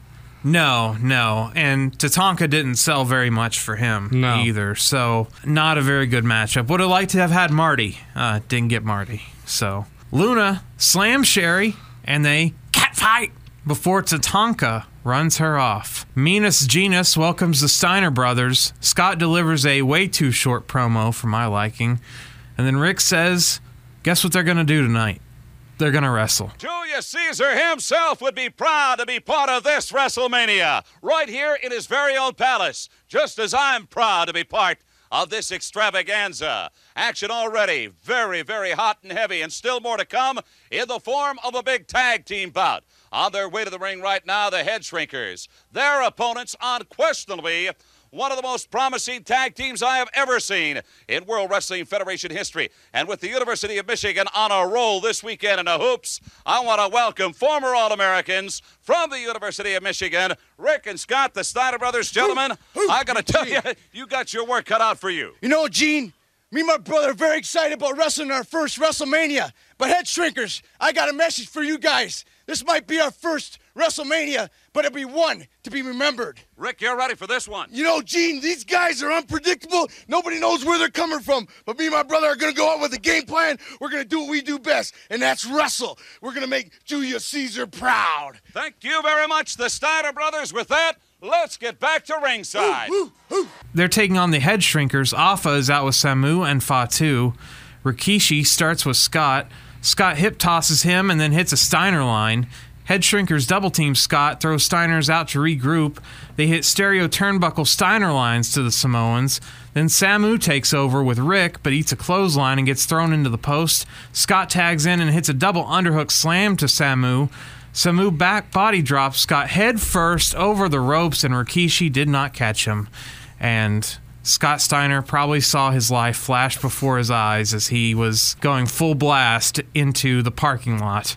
No, no. And Tatanka didn't sell very much for him No. either. So, not a very good matchup. Would have liked to have had Marty. Uh, didn't get Marty. So, Luna slams Sherry and they catfight before Tatanka runs her off. Minas Genus welcomes the Steiner brothers. Scott delivers a way too short promo for my liking. And then Rick says, Guess what they're going to do tonight? They're going to wrestle. Julius Caesar himself would be proud to be part of this WrestleMania right here in his very own palace, just as I'm proud to be part of this extravaganza. Action already very, very hot and heavy, and still more to come in the form of a big tag team bout. On their way to the ring right now, the Head Shrinkers. Their opponents, unquestionably, one of the most promising tag teams I have ever seen in World Wrestling Federation history. And with the University of Michigan on a roll this weekend in the hoops, I want to welcome former All Americans from the University of Michigan, Rick and Scott, the Steiner brothers. Gentlemen, I got to tell you, you got your work cut out for you. You know, Gene, me and my brother are very excited about wrestling our first WrestleMania. But head shrinkers, I got a message for you guys. This might be our first WrestleMania, but it'll be one to be remembered. Rick, you're ready for this one. You know, Gene, these guys are unpredictable. Nobody knows where they're coming from. But me and my brother are gonna go out with a game plan. We're gonna do what we do best, and that's wrestle. We're gonna make Julius Caesar proud. Thank you very much, the Steiner brothers. With that, let's get back to ringside. Woo, woo. They're taking on the head shrinkers. Afa is out with Samu and Fatu. Rikishi starts with Scott. Scott hip tosses him and then hits a Steiner line. Head shrinkers double team Scott, throws Steiners out to regroup. They hit stereo turnbuckle Steiner lines to the Samoans. Then Samu takes over with Rick, but eats a clothesline and gets thrown into the post. Scott tags in and hits a double underhook slam to Samu. Samu back body drops Scott head first over the ropes, and Rikishi did not catch him. And Scott Steiner probably saw his life flash before his eyes as he was going full blast into the parking lot.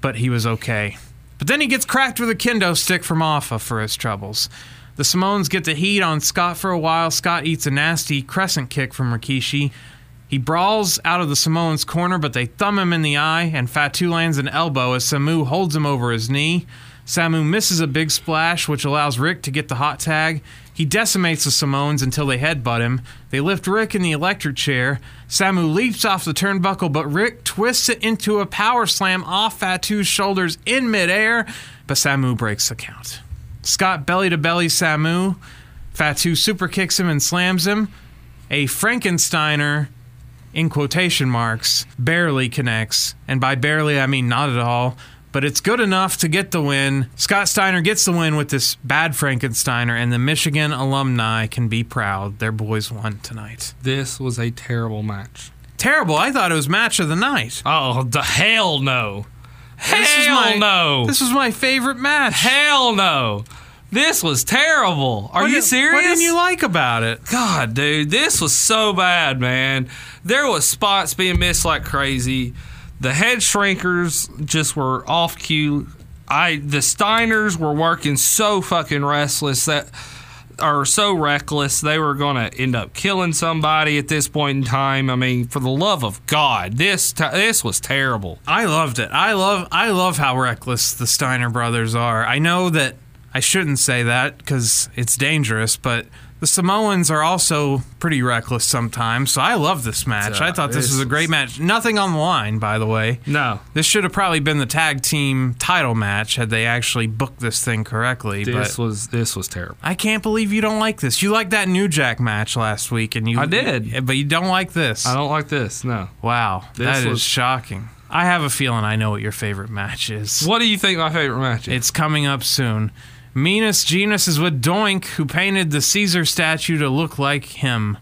But he was okay. But then he gets cracked with a kendo stick from Afa for his troubles. The Samoans get the heat on Scott for a while. Scott eats a nasty crescent kick from Rikishi. He brawls out of the Samoan's corner, but they thumb him in the eye, and Fatu lands an elbow as Samu holds him over his knee. Samu misses a big splash, which allows Rick to get the hot tag. He decimates the Samoans until they headbutt him. They lift Rick in the electric chair. Samu leaps off the turnbuckle, but Rick twists it into a power slam off Fatu's shoulders in midair, but Samu breaks the count. Scott belly to belly Samu. Fatu super kicks him and slams him. A Frankensteiner, in quotation marks, barely connects. And by barely, I mean not at all. But it's good enough to get the win. Scott Steiner gets the win with this bad Frankensteiner, and the Michigan alumni can be proud. Their boys won tonight. This was a terrible match. Terrible. I thought it was match of the night. Oh, the hell no. This was Hell my, no. This was my favorite match. Hell no. This was terrible. Are What you did- serious? What didn't you like about it? God, dude, this was so bad, man. There was spots being missed like crazy. The head shrinkers just were off cue. I the Steiners were working so fucking restless that are so reckless they were going to end up killing somebody at this point in time. I mean, for the love of God, this t- this was terrible. I loved it. I love I love how reckless the Steiner brothers are. I know that I shouldn't say that because it's dangerous, but the Samoans are also pretty reckless sometimes. So I love this match. I thought this, this was a great match. Nothing on the line, by the way. No, This should have probably been the tag team title match had they actually booked this thing correctly. this was this was terrible. I can't believe you don't like this. You liked that New Jack match last week, and you I did. but you don't like this. I don't like this. No. Wow, This that is was- shocking. I have a feeling I know what your favorite match is. What do you think my favorite match is? It's coming up soon. Minas Genus is with Doink, who painted the Caesar statue to look like him.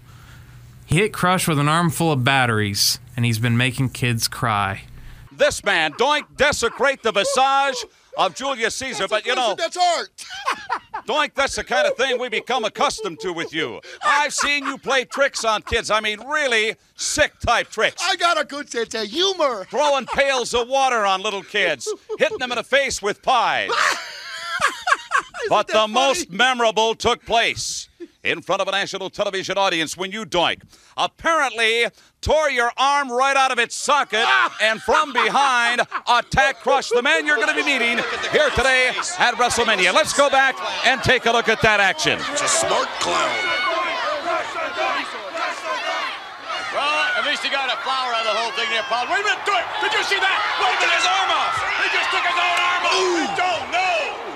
He hit Crush with an armful of batteries, and he's been making kids cry. this man, Doink, desecrate the visage of Julius Caesar. But you know, that's art. Doink, that's the kind of thing we become accustomed to with you. I've seen you play tricks on kids. I mean, really sick type tricks. I got a good sense of humor. Throwing pails of water on little kids, hitting them in the face with pies. but the most memorable took place in front of a national television audience when you doink. Apparently, tore your arm right out of its socket and from behind attack crushed the man you're going to be meeting here today at WrestleMania. Let's go back and take a look at that action. It's a smart clown. Well, at least he got a flower out of the whole thing there, Paul. Wait a minute, do it! Did you see that? Wait a minute, his arm off! He just took his own arm off! He don't know!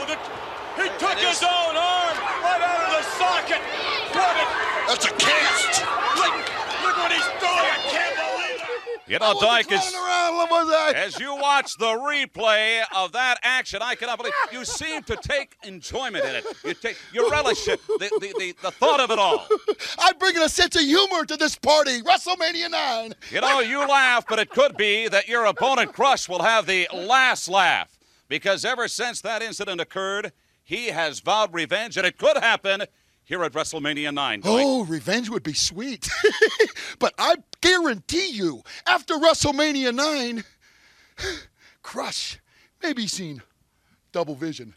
Like! The, he took his own arm right out of the socket! What a... That's a cast. Look, look what he's doing! I can't believe it! You know, Doink is. Around, what was that? As you watch the replay of that action, I cannot believe you seem to take enjoyment in it. You take, you relish it, the, the, the, the thought of it all. I'm bringing a sense of humor to this party. WrestleMania 9. You know, you laugh, but it could be that your opponent Crush will have the last laugh because ever since that incident occurred, he has vowed revenge, and it could happen here at WrestleMania 9. Doink. Oh, revenge would be sweet. but I guarantee you, after WrestleMania 9, Crush may be seen double vision.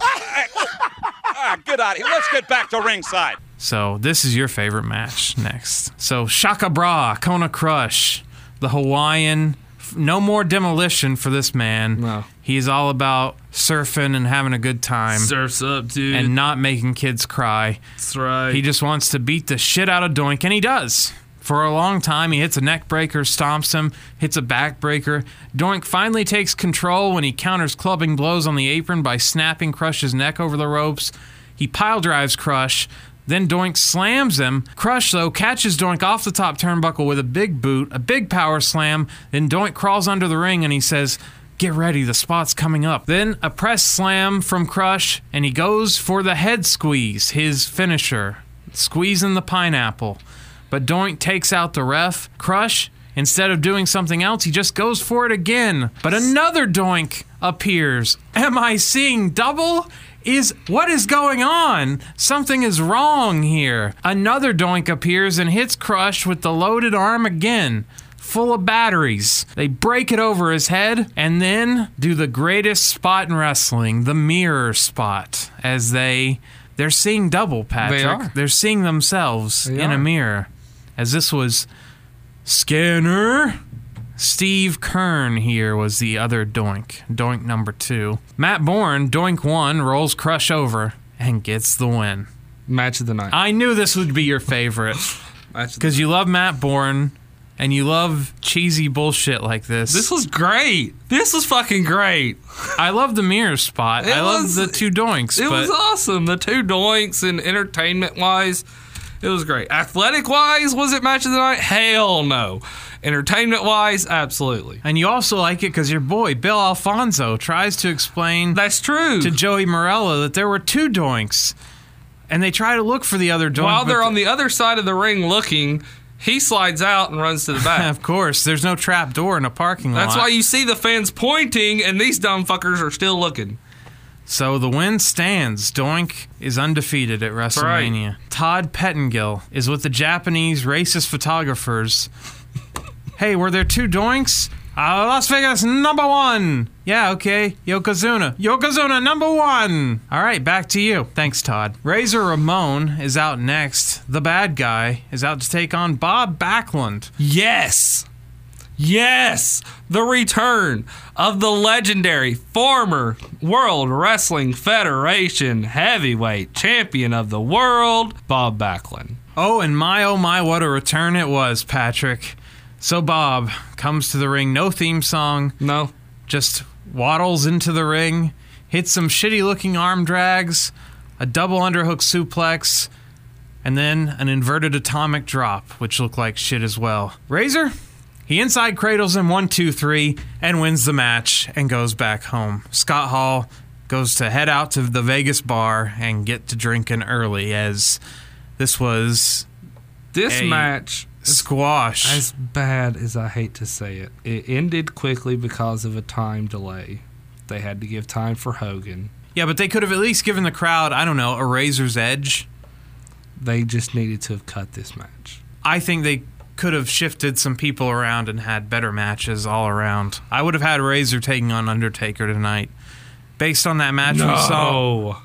Ah, get out of here. Let's get back to ringside. So this is your favorite match next. So Shaka Bra, Kona Crush, the Hawaiian. No more demolition for this man. No. He's all about surfing and having a good time Surfs up, dude. and not making kids cry. That's right. He just wants to beat the shit out of Doink, and he does. For a long time, he hits a neck breaker, stomps him, hits a back breaker. Doink finally takes control when he counters clubbing blows on the apron by snapping Crush's neck over the ropes. He pile drives Crush. Then Doink slams him. Crush, though, catches Doink off the top turnbuckle with a big boot, a big power slam. Then Doink crawls under the ring and he says, Get ready, the spot's coming up. Then a press slam from Crush, and he goes for the head squeeze, his finisher, squeezing the pineapple. But Doink takes out the ref. Crush, instead of doing something else, he just goes for it again. But another Doink appears. Am I seeing double? Is what is going on? Something is wrong here. Another Doink appears and hits Crush with the loaded arm again full of batteries. They break it over his head and then do the greatest spot in wrestling, the mirror spot, as they they're seeing double, Patrick. are. They're seeing themselves They in a mirror. As this was Scanner. Steve Keirn here was the other doink, doink number two. Matt Bourne, doink one, rolls Crush over and gets the win. Match of the night. I knew this would be your favorite Match of the- because you love Matt Bourne and you love cheesy bullshit like this. this was great. This was fucking great. I love the mirror spot. It I love the two doinks, It was awesome. The two doinks and entertainment wise, it was great. Athletic wise, was it match of the night? Hell no. Entertainment wise, absolutely. and you also like it because your boy Bill Alfonso tries to explain That's true. to Joey Marella that there were two doinks, and they try to look for the other doink. While they're on the other side of the ring looking, he slides out and runs to the back. Of course, there's no trap door in a parking lot. That's why you see the fans pointing, and these dumb fuckers are still looking. So the win stands. Doink is undefeated at WrestleMania. Todd Pettengill is with the Japanese racist photographers. hey, were there two Doinks? Uh, Las Vegas number one. Yeah, okay. Yokozuna. Yokozuna number one. All right, back to you. Thanks, Todd. Razor Ramon is out next. The bad guy is out to take on Bob Backlund. Yes. Yes. The return of the legendary former World Wrestling Federation heavyweight champion of the world, Bob Backlund. Oh, and my oh my, what a return it was, Patrick. So Bob comes to the ring, no theme song, No. just waddles into the ring, hits some shitty looking arm drags, a double underhook suplex, and then an inverted atomic drop, which looked like shit as well. Razor, he inside cradles him one, two, three, and wins the match and goes back home. Scott Hall goes to head out to the Vegas bar and get to drinking early as this was This match Squash. As bad as I hate to say it, it ended quickly because of a time delay. They had to give time for Hogan. yeah, but they could have at least given the crowd, I don't know, a razor's edge. They just needed to have cut this match. I think they could have shifted some people around and had better matches all around. I would have had Razor taking on Undertaker tonight. Based on that match we saw. No.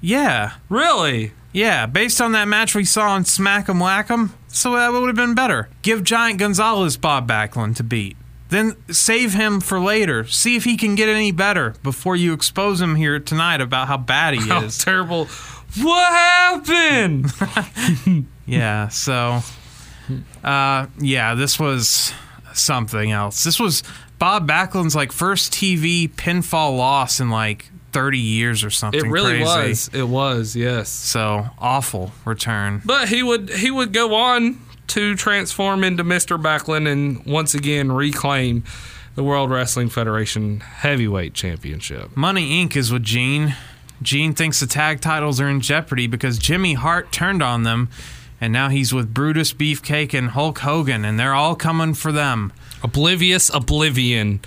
Yeah. Really? Yeah, based on that match we saw on Smack 'em Whack 'em, so that would have been better. Give Giant Gonzalez Bob Backlund to beat. Then save him for later. See if he can get any better before you expose him here tonight about how bad he How is. terrible. What happened? yeah, so uh yeah, this was something else. This was Bob Backlund's like first TV pinfall loss in like 30 years or something it really crazy. was. It was, yes. So, awful return. But he would he would go on to transform into Mr. Backlund and once again reclaim the World Wrestling Federation Heavyweight Championship. Money Inc. is with Gene. Gene thinks the tag titles are in jeopardy because Jimmy Hart turned on them, and now he's with Brutus Beefcake and Hulk Hogan, and they're all coming for them. Oblivious Oblivion.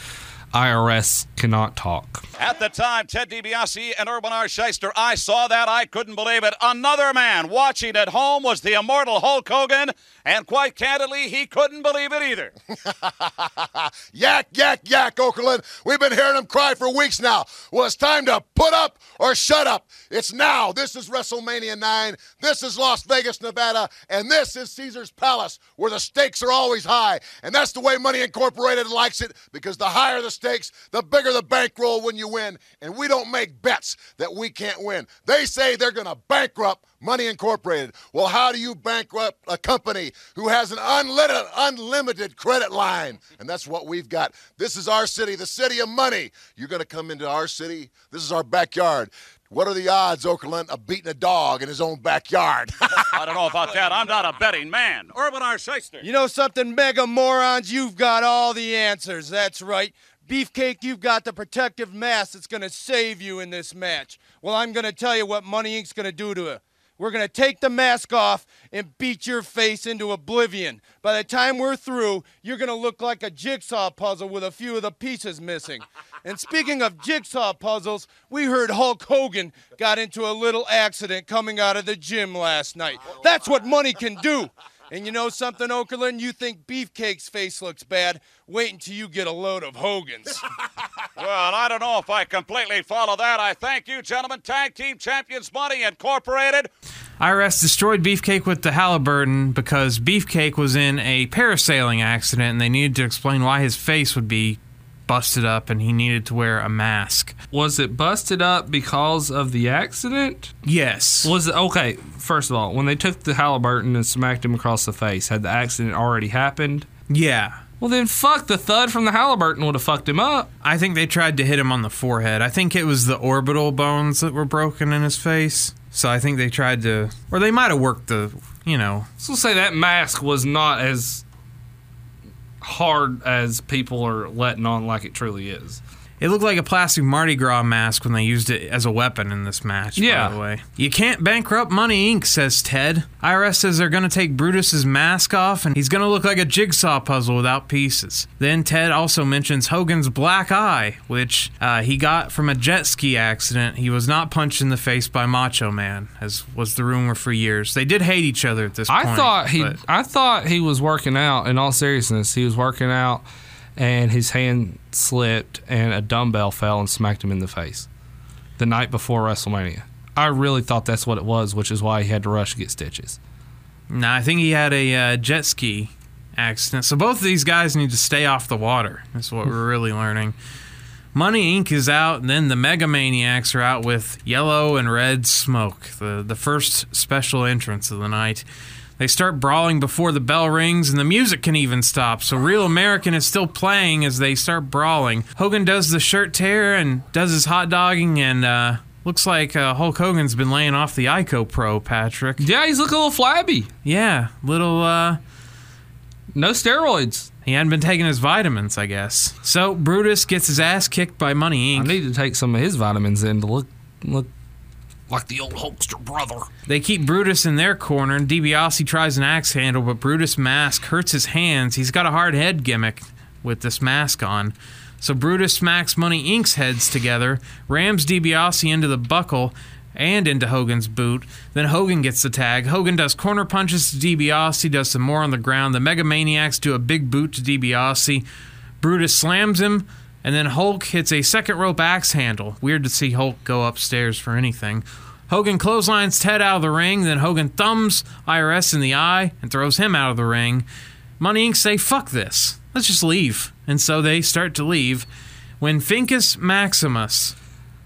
IRS cannot talk. At the time, Ted DiBiase and Irwin R. Schyster, I saw that. I couldn't believe it. Another man watching at home was the immortal Hulk Hogan, and quite candidly, he couldn't believe it either. Yak, yak, yak, Okerlund. We've been hearing him cry for weeks now. Well, it's time to put up or shut up. It's now. This is WrestleMania 9. This is Las Vegas, Nevada. And this is Caesar's Palace, where the stakes are always high. And that's the way Money Incorporated likes it, because the higher the stakes, the bigger the bankroll when you win. And we don't make bets that we can't win. They say they're going to bankrupt Money Incorporated. Well, how do you bankrupt a company who has an unlimited, unlimited credit line? And that's what we've got. This is our city, the city of money. You're going to come into our city. This is our backyard. What are the odds, Okerlund, of beating a dog in his own backyard? I don't know about that. I'm not a betting man. Irwin R. Schyster. You know something, mega morons? You've got all the answers. That's right. Beefcake, you've got the protective mask that's going to save you in this match. Well, I'm going to tell you what Money Inc.'s going to do to it. We're going to take the mask off and beat your face into oblivion. By the time we're through, you're going to look like a jigsaw puzzle with a few of the pieces missing. And speaking of jigsaw puzzles, we heard Hulk Hogan got into a little accident coming out of the gym last night. That's what money can do. And you know something, Okerlund? You think Beefcake's face looks bad? Wait until you get a load of Hogan's. Well, I don't know if I completely follow that. I thank you, gentlemen. Tag Team Champions Money Incorporated. IRS destroyed Beefcake with the Halliburton because Beefcake was in a parasailing accident and they needed to explain why his face would be busted up and he needed to wear a mask. Was it busted up because of the accident? Yes. Was it okay? First of all, when they took the Halliburton and smacked him across the face, had the accident already happened? Yeah. Well, then fuck the thud from the Halliburton would have fucked him up. I think they tried to hit him on the forehead. I think it was the orbital bones that were broken in his face. So I think they tried to, or they might have worked the, you know, So say that mask was not as hard as people are letting on like it truly is. It looked like a plastic Mardi Gras mask when they used it as a weapon in this match, Yeah. by the way. You can't bankrupt Money Inc., says Ted. IRS says they're going to take Brutus's mask off and he's going to look like a jigsaw puzzle without pieces. Then Ted also mentions Hogan's black eye, which uh, he got from a jet ski accident. He was not punched in the face by Macho Man, as was the rumor for years. They did hate each other at this I point. thought he but- I thought he was working out in all seriousness. He was working out and his hand slipped and a dumbbell fell and smacked him in the face the night before WrestleMania. I really thought that's what it was, which is why he had to rush to get stitches. No, I think he had a uh, jet ski accident. So both of these guys need to stay off the water. That's what we're really learning. Money Inc. is out, and then the Mega Maniacs are out with yellow and red smoke, the, the first special entrance of the night. They start brawling before the bell rings, and the music can even stop. So Real American is still playing as they start brawling. Hogan does the shirt tear and does his hot dogging, and uh, looks like uh, Hulk Hogan's been laying off the Ico Pro, Patrick. Yeah, he's looking a little flabby. Yeah, little uh No steroids. he hadn't been taking his vitamins, I guess. So Brutus gets his ass kicked by Money Inc. I need to take some of his vitamins in to look look like the old Hulkster brother. They keep Brutus in their corner, and DiBiase tries an axe handle, but Brutus' mask hurts his hands. He's got a hard head gimmick with this mask on. So Brutus smacks Money Inc.'s heads together, rams DiBiase into the buckle and into Hogan's boot. Then Hogan gets the tag. Hogan does corner punches to DiBiase, does some more on the ground. The Mega Maniacs do a big boot to DiBiase. Brutus slams him, and then Hulk hits a second rope axe handle. Weird to see Hulk go upstairs for anything. Hogan clotheslines Ted out of the ring, then Hogan thumbs IRS in the eye and throws him out of the ring. Money Inc. say, fuck this. Let's just leave. And so they start to leave. When Finkus Maximus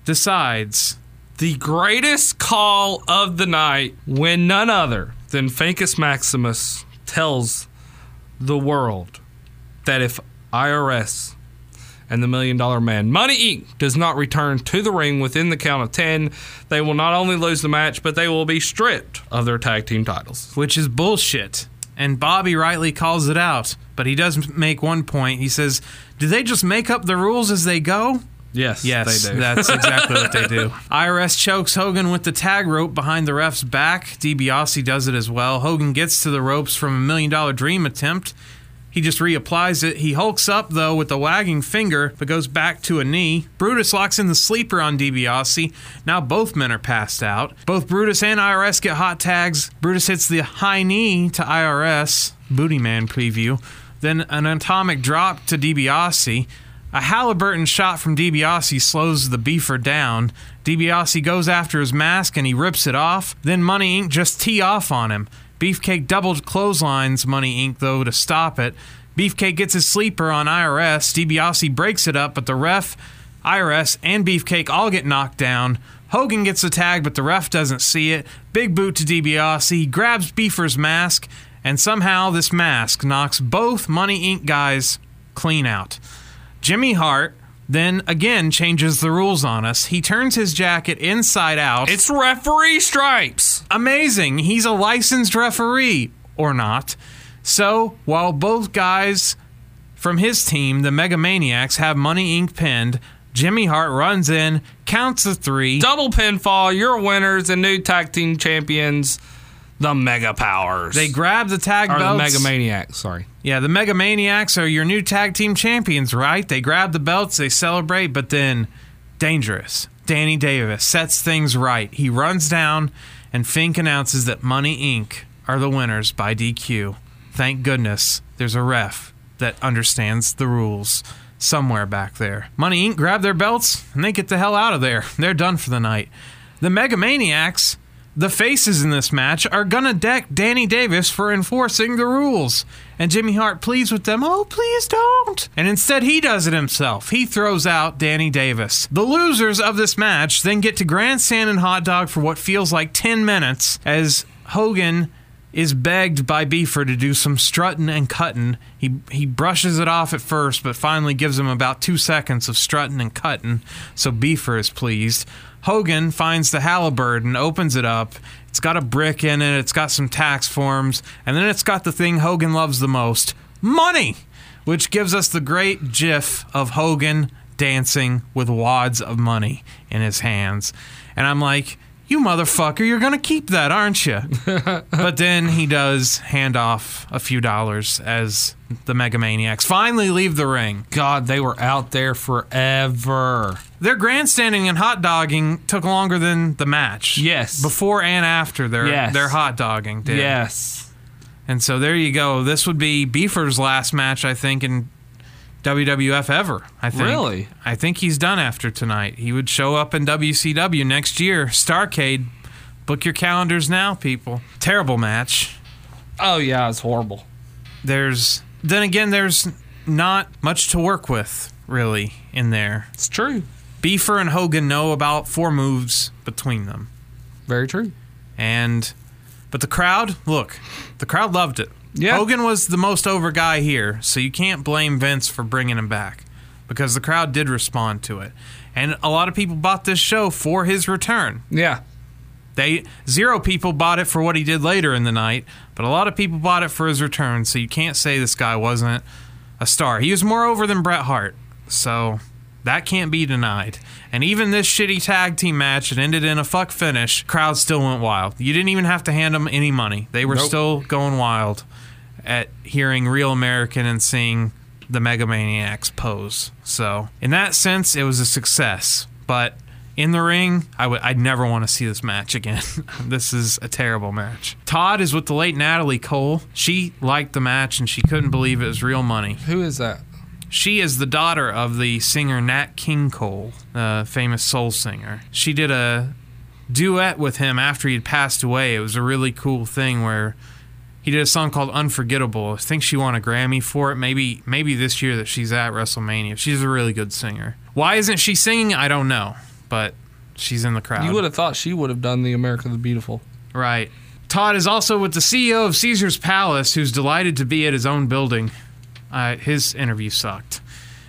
decides The greatest call of the night when none other than Finkus Maximus tells the world that if IRS and the Million Dollar Man, Money Inc., does not return to the ring within the count of 10, they will not only lose the match, but they will be stripped of their tag team titles. which is bullshit. And Bobby rightly calls it out. But he does make one point. He says, Do they just make up the rules as they go? Yes, Yes, they do. that's exactly what they do. IRS chokes Hogan with the tag rope behind the ref's back. DiBiase does it as well. Hogan gets to the ropes from a million dollar dream attempt. He just reapplies it. He hulks up, though, with a wagging finger, but goes back to a knee. Brutus locks in the sleeper on DiBiase. Now both men are passed out. Both Brutus and IRS get hot tags. Brutus hits the high knee to IRS. Booty Man preview. Then an atomic drop to DiBiase. A Halliburton shot from DiBiase slows the beefer down. DiBiase goes after his mask and he rips it off. Then Money Inc. just tee off on him. Beefcake double clotheslines Money Inc. though to stop it. Beefcake gets his sleeper on IRS. DiBiase breaks it up, but the ref, IRS, and Beefcake all get knocked down. Hogan gets the tag, but the ref doesn't see it. Big boot to DiBiase. He grabs Beefer's mask, and somehow this mask knocks both Money Inc. guys clean out. Jimmy Hart then again changes the rules on us. He turns his jacket inside out. It's referee stripes. amazing. He's a licensed referee or not. So while both guys from his team, the Megamaniacs, have Money Inc. pinned, Jimmy Hart runs in, counts the three. Double pinfall, you're winners and new tag team champions, the Mega Powers. They grab the tag or the. Mega Maniacs, sorry. Yeah, the Mega Maniacs are your new tag team champions, right? They grab the belts, they celebrate, but then dangerous. Danny Davis sets things right. He runs down, and Fink announces that Money Inc. are the winners by DQ. Thank goodness there's a ref that understands the rules somewhere back there. Money Inc. grab their belts, and they get the hell out of there. They're done for the night. The Megamaniacs the faces in this match are gonna deck Danny Davis for enforcing the rules. And Jimmy Hart pleads with them, oh, please don't. And instead, he does it himself. He throws out Danny Davis. The losers of this match then get to grandstand and hot dog for what feels like 10 minutes as Hogan is begged by Beefer to do some strutting and cutting. He he brushes it off at first, but finally gives him about two seconds of strutting and cutting, so Beefer is pleased. Hogan finds the Halliburton, opens it up. It's got a brick in it, it's got some tax forms, and then it's got the thing Hogan loves the most money, which gives us the great gif of Hogan dancing with wads of money in his hands. And I'm like, you motherfucker, you're going to keep that, aren't you? but then he does hand off a few dollars as the Megamaniacs finally leave the ring. God, they were out there forever. Their grandstanding and hot dogging took longer than the match. Yes. Before and after their Yes. their hot dogging did. Yes. And so there you go. This would be Beefer's last match, I think, in WWF ever. I think. Really? I think he's done after tonight. He would show up in WCW next year. Starcade. Book your calendars now, people. Terrible match. Oh yeah, it's horrible. There's then again, there's not much to work with really in there. It's true. Beefer and Hogan know about four moves between them. Very true. And but the crowd, look, the crowd loved it. Yeah. Hogan was the most over guy here, so you can't blame Vince for bringing him back because the crowd did respond to it. And a lot of people bought this show for his return. Yeah. They zero people bought it for what he did later in the night, but a lot of people bought it for his return, so you can't say this guy wasn't a star. He was more over than Bret Hart. So That can't be denied. And even this shitty tag team match that ended in a fuck finish, crowd still went wild. You didn't even have to hand them any money. They were Nope. still going wild at hearing Real American and seeing the Megamaniacs pose. So, in that sense, it was a success. But in the ring, I would I'd never want to see this match again. this is a terrible match. Todd is with the late Natalie Cole. She liked the match and she couldn't believe it was real money. Who is that? She is the daughter of the singer Nat King Cole, the famous soul singer. She did a duet with him after he'd passed away. It was a really cool thing where he did a song called Unforgettable. I think she won a Grammy for it. Maybe maybe this year that she's at WrestleMania. She's a really good singer. Why isn't she singing? I don't know, but she's in the crowd. You would have thought she would have done the America the Beautiful. Right. Todd is also with the CEO of Caesar's Palace, who's delighted to be at his own building. Uh, his interview sucked.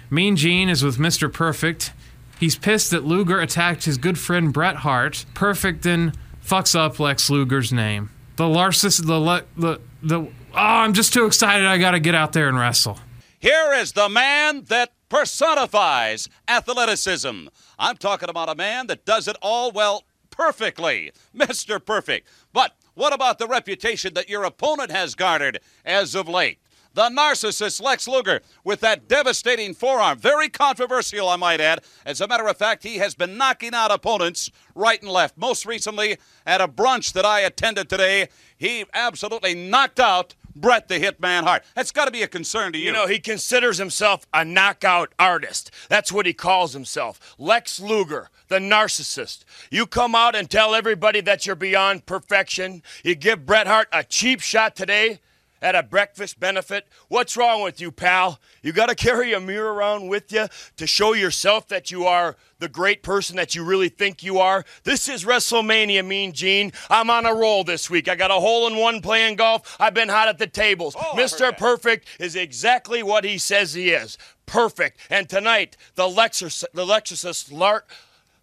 Mean Gene is with Mr. Perfect. He's pissed that Luger attacked his good friend Bret Hart. Perfect then fucks up Lex Luger's name. The Larsis, the, the, the, oh, I'm just too excited. I gotta get out there and wrestle. Here is the man that personifies athleticism. I'm talking about a man that does it all, well, perfectly. Mr. Perfect. But what about the reputation that your opponent has garnered as of late? The narcissist Lex Luger with that devastating forearm. Very controversial, I might add. As a matter of fact, he has been knocking out opponents right and left. Most recently, at a brunch that I attended today, he absolutely knocked out Bret the Hitman Hart. That's got to be a concern to you. You know, he considers himself a knockout artist. That's what he calls himself. Lex Luger, the narcissist. You come out and tell everybody that you're beyond perfection. You give Bret Hart a cheap shot today at a breakfast benefit. What's wrong with you, pal? You got to carry a mirror around with you to show yourself that you are the great person that you really think you are. This is WrestleMania, Mean Gene. I'm on a roll this week. I got a hole in one playing golf. I've been hot at the tables. Oh, Mr. Perfect is exactly what he says he is. Perfect. And tonight, the Lexus, the Lexus Lark.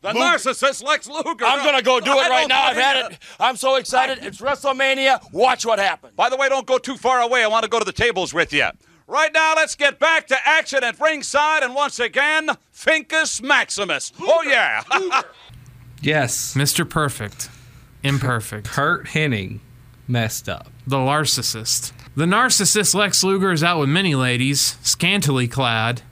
The Luger- narcissist Lex Luger. I'm gonna go do it I right now. I've had it. I'm so excited. It's WrestleMania. Watch what happens. By the way, don't go too far away. I want to go to the tables with you. Right now, let's get back to action at ringside, and once again, Finkus Maximus. Oh yeah. Yes. Mr. Perfect. Imperfect. Curt Hennig messed up. the narcissist. The narcissist Lex Luger is out with many ladies, scantily clad,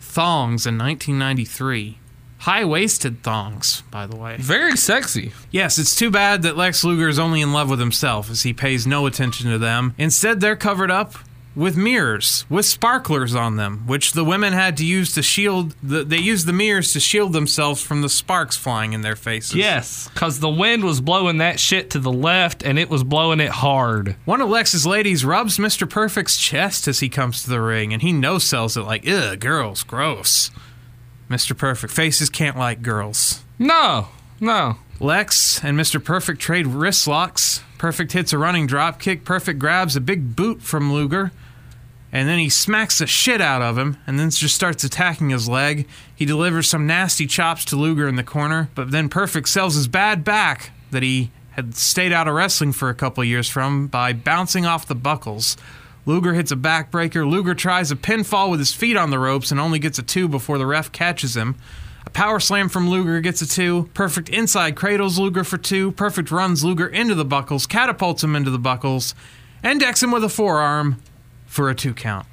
thongs in 1993. High waisted thongs, by the way. Very sexy. Yes, it's too bad that Lex Luger is only in love with himself as he pays no attention to them. Instead, they're covered up with mirrors with sparklers on them, which the women had to use to shield. The, they used the mirrors to shield themselves from the sparks flying in their faces. Yes, because the wind was blowing that shit to the left and it was blowing it hard. One of Lex's ladies rubs Mr. Perfect's chest as he comes to the ring, and he no sells it like, ugh, girls, gross. Mr. Perfect, faces can't like girls. No, no. Lex and Mr. Perfect trade wrist locks. Perfect hits a running drop kick. Perfect grabs a big boot from Luger. And then he smacks the shit out of him and then just starts attacking his leg. He delivers some nasty chops to Luger in the corner, but then Perfect sells his bad back that he had stayed out of wrestling for a couple years from by bouncing off the buckles. Luger hits a backbreaker. Luger tries a pinfall with his feet on the ropes and only gets a two before the ref catches him. A power slam from Luger gets a two. Perfect inside cradles Luger for two. Perfect runs Luger into the buckles, catapults him into the buckles, and decks him with a forearm for a two count.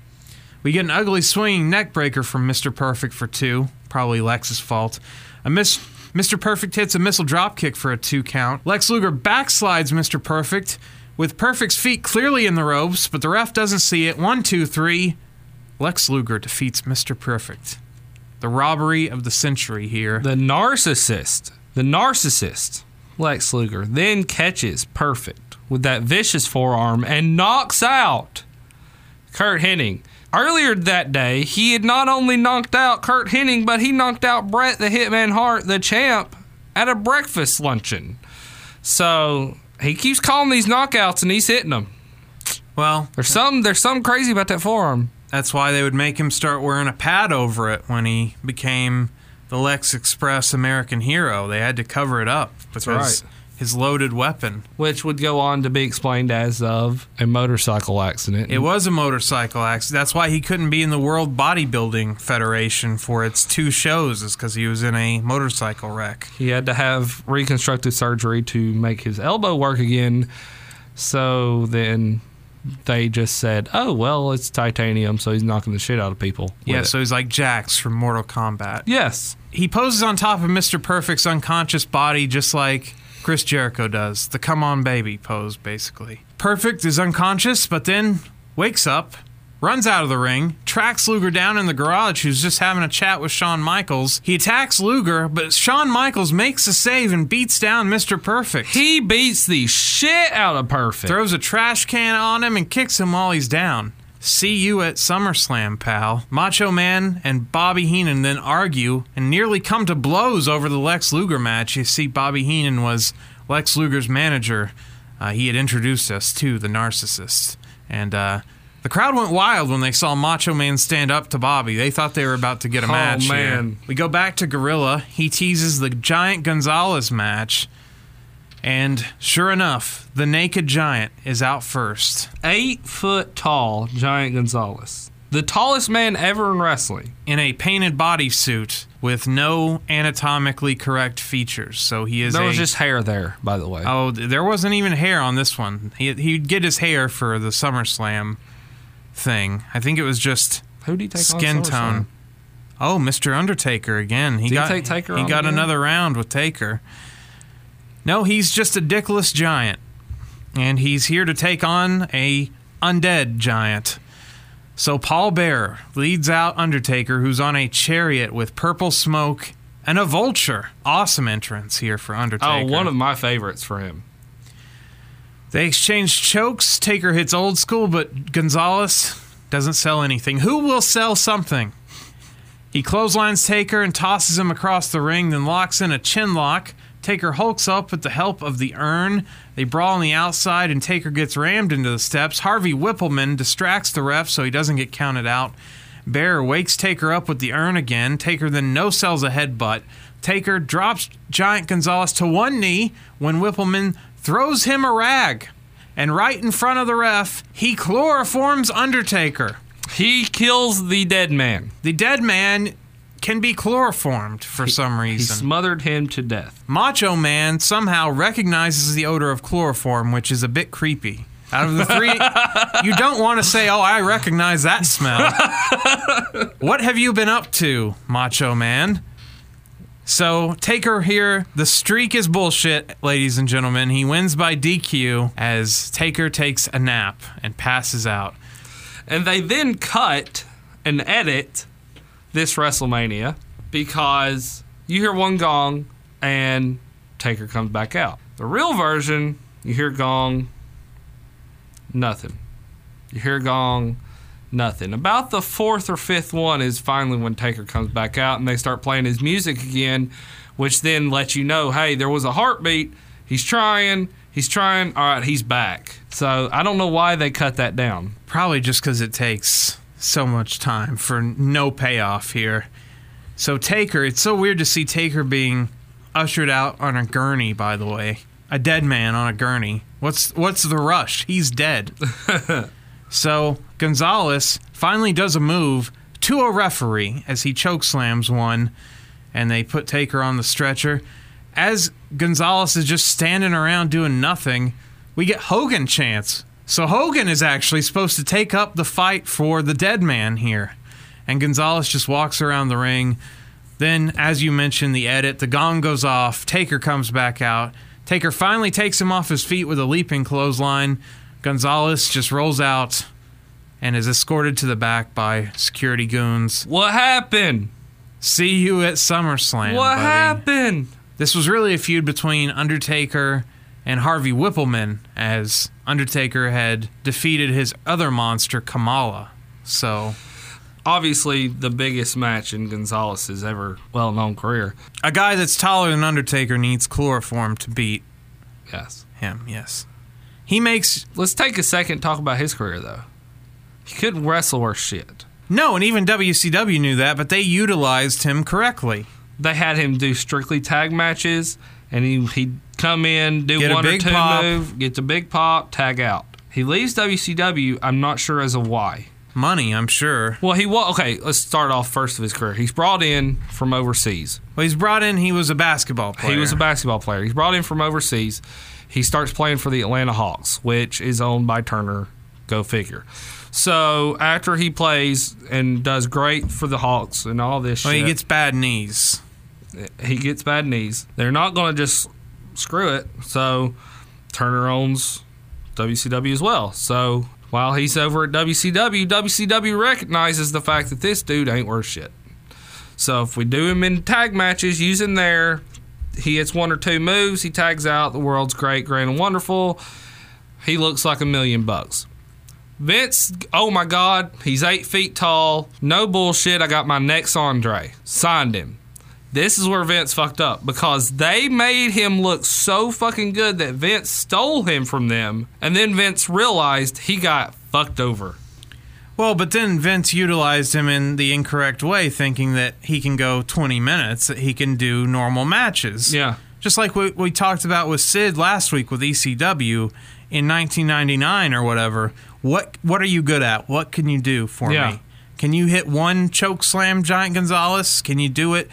We get an ugly swinging neckbreaker from Mr. Perfect for two, probably Lex's fault. A miss, Mr. Perfect hits a missile dropkick for a two count. Lex Luger backslides Mr. Perfect with Perfect's feet clearly in the ropes, but the ref doesn't see it. One, two, three. Lex Luger defeats Mr. Perfect. The robbery of the century here. The narcissist, the narcissist, Lex Luger, then catches Perfect with that vicious forearm and knocks out Curt Hennig. Earlier that day, he had not only knocked out Curt Hennig, but he knocked out Bret the Hitman Hart, the champ, at a breakfast luncheon. So he keeps calling these knockouts and he's hitting them. Well, There's some there's something crazy about that forearm. That's why they would make him start wearing a pad over it when he became the Lex Express American hero. They had to cover it up because right. His loaded weapon. which would go on to be explained as of a motorcycle accident. It was a motorcycle accident. That's why he couldn't be in the World Bodybuilding Federation for its two shows, is because he was in a motorcycle wreck. he had to have reconstructive surgery to make his elbow work again. So then they just said, "Oh well, it's titanium, so he's knocking the shit out of people." Yeah, so he's like Jax from Mortal Kombat. yes, He poses on top of Mr. Perfect's unconscious body just like Chris Jericho does. The come on baby pose, basically. Perfect is unconscious, but then wakes up, runs out of the ring, tracks Luger down in the garage, who's just having a chat with Shawn Michaels. He attacks Luger, but Shawn Michaels makes a save and beats down Mr. Perfect. he beats the shit out of Perfect. throws a trash can on him and kicks him while he's down. See you at SummerSlam, pal. Macho Man and Bobby Heenan then argue and nearly come to blows over the Lex Luger match. You see, Bobby Heenan was Lex Luger's manager. Uh, he had introduced us to the narcissist. And uh, the crowd went wild when they saw Macho Man stand up to Bobby. They thought they were about to get a Oh, match. here. man. We go back to Gorilla. He teases the Giant Gonzalez match. And sure enough, the naked giant is out first. Eight foot tall Giant Gonzalez, the tallest man ever in wrestling. in a painted bodysuit with no anatomically correct features. So he is There a, was just hair there, by the way. Oh, there wasn't even hair on this one. He he'd get his hair for the SummerSlam thing. I think it was just Who did he take skin on tone. Oh, Mr. Undertaker again. He Did he got take Taker he on got again? another round with Taker. No, he's just a dickless giant. And he's here to take on a undead giant. So Paul Bearer leads out Undertaker, who's on a chariot with purple smoke and a vulture. Awesome entrance here for oh, Undertaker. Oh, one of my favorites for him. They exchange chokes. Taker hits old school, but Gonzalez doesn't sell anything. Who will sell something? He clotheslines Taker and tosses him across the ring, then locks in a chin lock. Taker hulks up with the help of the urn. They brawl on the outside, and Taker gets rammed into the steps. Harvey Wippleman distracts the ref so he doesn't get counted out. Bearer wakes Taker up with the urn again. Taker then no sells a headbutt. Taker drops Giant Gonzalez to one knee when Wippleman throws him a rag. And right in front of the ref, he chloroforms Undertaker. He kills the dead man. The dead man can be chloroformed for some reason. He smothered him to death. Macho Man somehow recognizes the odor of chloroform, which is a bit creepy. Out of the three, you don't want to say, "Oh, I recognize that smell." what have you been up to, Macho Man? So Taker here, the streak is bullshit, ladies and gentlemen. He wins by DQ as Taker takes a nap and passes out. And they then cut and edit this WrestleMania because you hear one gong and Taker comes back out. The real version, you hear gong, nothing. You hear gong, nothing. About the fourth or fifth one is finally when Taker comes back out and they start playing his music again, which then lets you know, hey, there was a heartbeat. He's trying. He's trying. All right, he's back. So I don't know why they cut that down. Probably just because it takes so much time for no payoff here. So Taker, it's so weird to see Taker being ushered out on a gurney. By the way, a dead man on a gurney. What's what's the rush? He's dead. so Gonzalez finally does a move to a referee as he choke slams one, and they put Taker on the stretcher. As Gonzalez is just standing around doing nothing, we get Hogan chants. So Hogan is actually supposed to take up the fight for the dead man here. And Gonzalez just walks around the ring. Then, as you mentioned, the edit, the gong goes off. Taker comes back out. Taker finally takes him off his feet with a leaping clothesline. Gonzalez just rolls out and is escorted to the back by security goons. What happened? See you at SummerSlam. what buddy. happened? This was really a feud between Undertaker and Harvey Wippleman, as Undertaker had defeated his other monster, Kamala. So, Obviously, the biggest match in Gonzalez's ever well-known career. a guy that's taller than Undertaker needs chloroform to beat Yes. him, yes. He makes. Let's take a second to talk about his career, though. He couldn't wrestle or shit. No, and even WCW knew that, but they utilized him correctly. They had him do strictly tag matches, and he he come in, do Get a one or two pop. move, get the big pop, tag out. He leaves WCW. I'm not sure as a why. Money, I'm sure. Well, he was okay. Let's start off first of his career. He's brought in from overseas. Well, he's brought in. He was a basketball player. He was a basketball player. He's brought in from overseas. He starts playing for the Atlanta Hawks, which is owned by Turner. Go figure. So after he plays and does great for the Hawks and all this Well, shit, he gets bad knees. he gets bad knees. They're not going to just screw it. So Turner owns WCW as well. So while he's over at WCW, WCW recognizes the fact that this dude ain't worth shit. So if we do him in tag matches using there, he hits one or two moves, he tags out, the world's great, grand, and wonderful. He looks like a million bucks. Vince, oh my God, he's eight feet tall. No bullshit. I got my next Andre. Signed him. This is where Vince fucked up because they made him look so fucking good that Vince stole him from them. And then Vince realized he got fucked over. Well, but then Vince utilized him in the incorrect way, thinking that he can go 20 minutes, that he can do normal matches. Yeah. Just like we, we talked about with Sid last week with ECW in 1999 or whatever. What what are you good at? What can you do for Yeah. me? Can you hit one choke slam, Giant Gonzalez? Can you do it?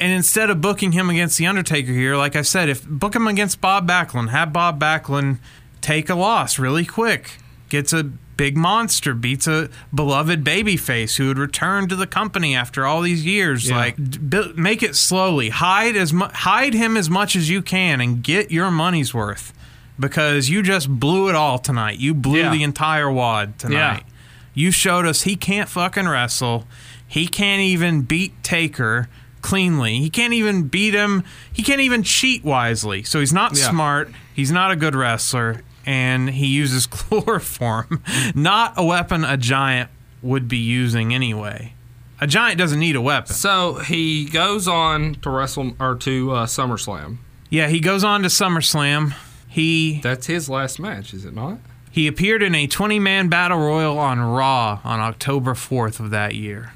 And instead of booking him against the Undertaker here, like I said, if book him against Bob Backlund, have Bob Backlund take a loss really quick, gets a big monster, beats a beloved babyface who would return to the company after all these years. Yeah. Like, bu- make it slowly. Hide as mu- hide him as much as you can, and get your money's worth. Because you just blew it all tonight. You blew Yeah. the entire wad tonight. Yeah. You showed us he can't fucking wrestle. He can't even beat Taker cleanly. He can't even beat him. He can't even cheat wisely. So he's not Yeah. smart. He's not a good wrestler. And he uses chloroform, not a weapon a giant would be using anyway. A giant doesn't need a weapon. So he goes on to wrestle or to uh, SummerSlam. Yeah, he goes on to SummerSlam. He That's his last match, is it not? He appeared in a 20 man battle royal on Raw on October 4th of that year.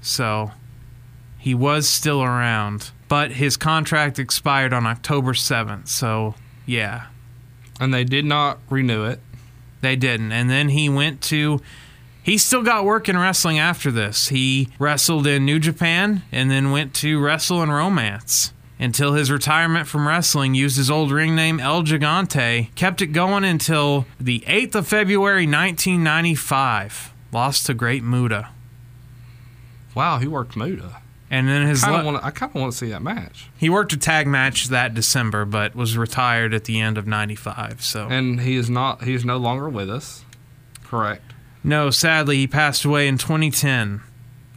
So he was still around. But his contract expired on October 7th. So yeah, And they did not renew it. they didn't. And then he went to. He still got work in wrestling after this. He wrestled in New Japan and then went to wrestle in Romance. Until his retirement from wrestling, used his old ring name El Gigante, kept it going until the 8th of February 1995. Lost to Great Muta. Wow, he worked Muta. And then his Kinda le- wanna, I kind of want to see that match. he worked a tag match that December, but was retired at the end of 95. So And he is not. He is no longer with us. Correct. no, sadly, he passed away in 2010.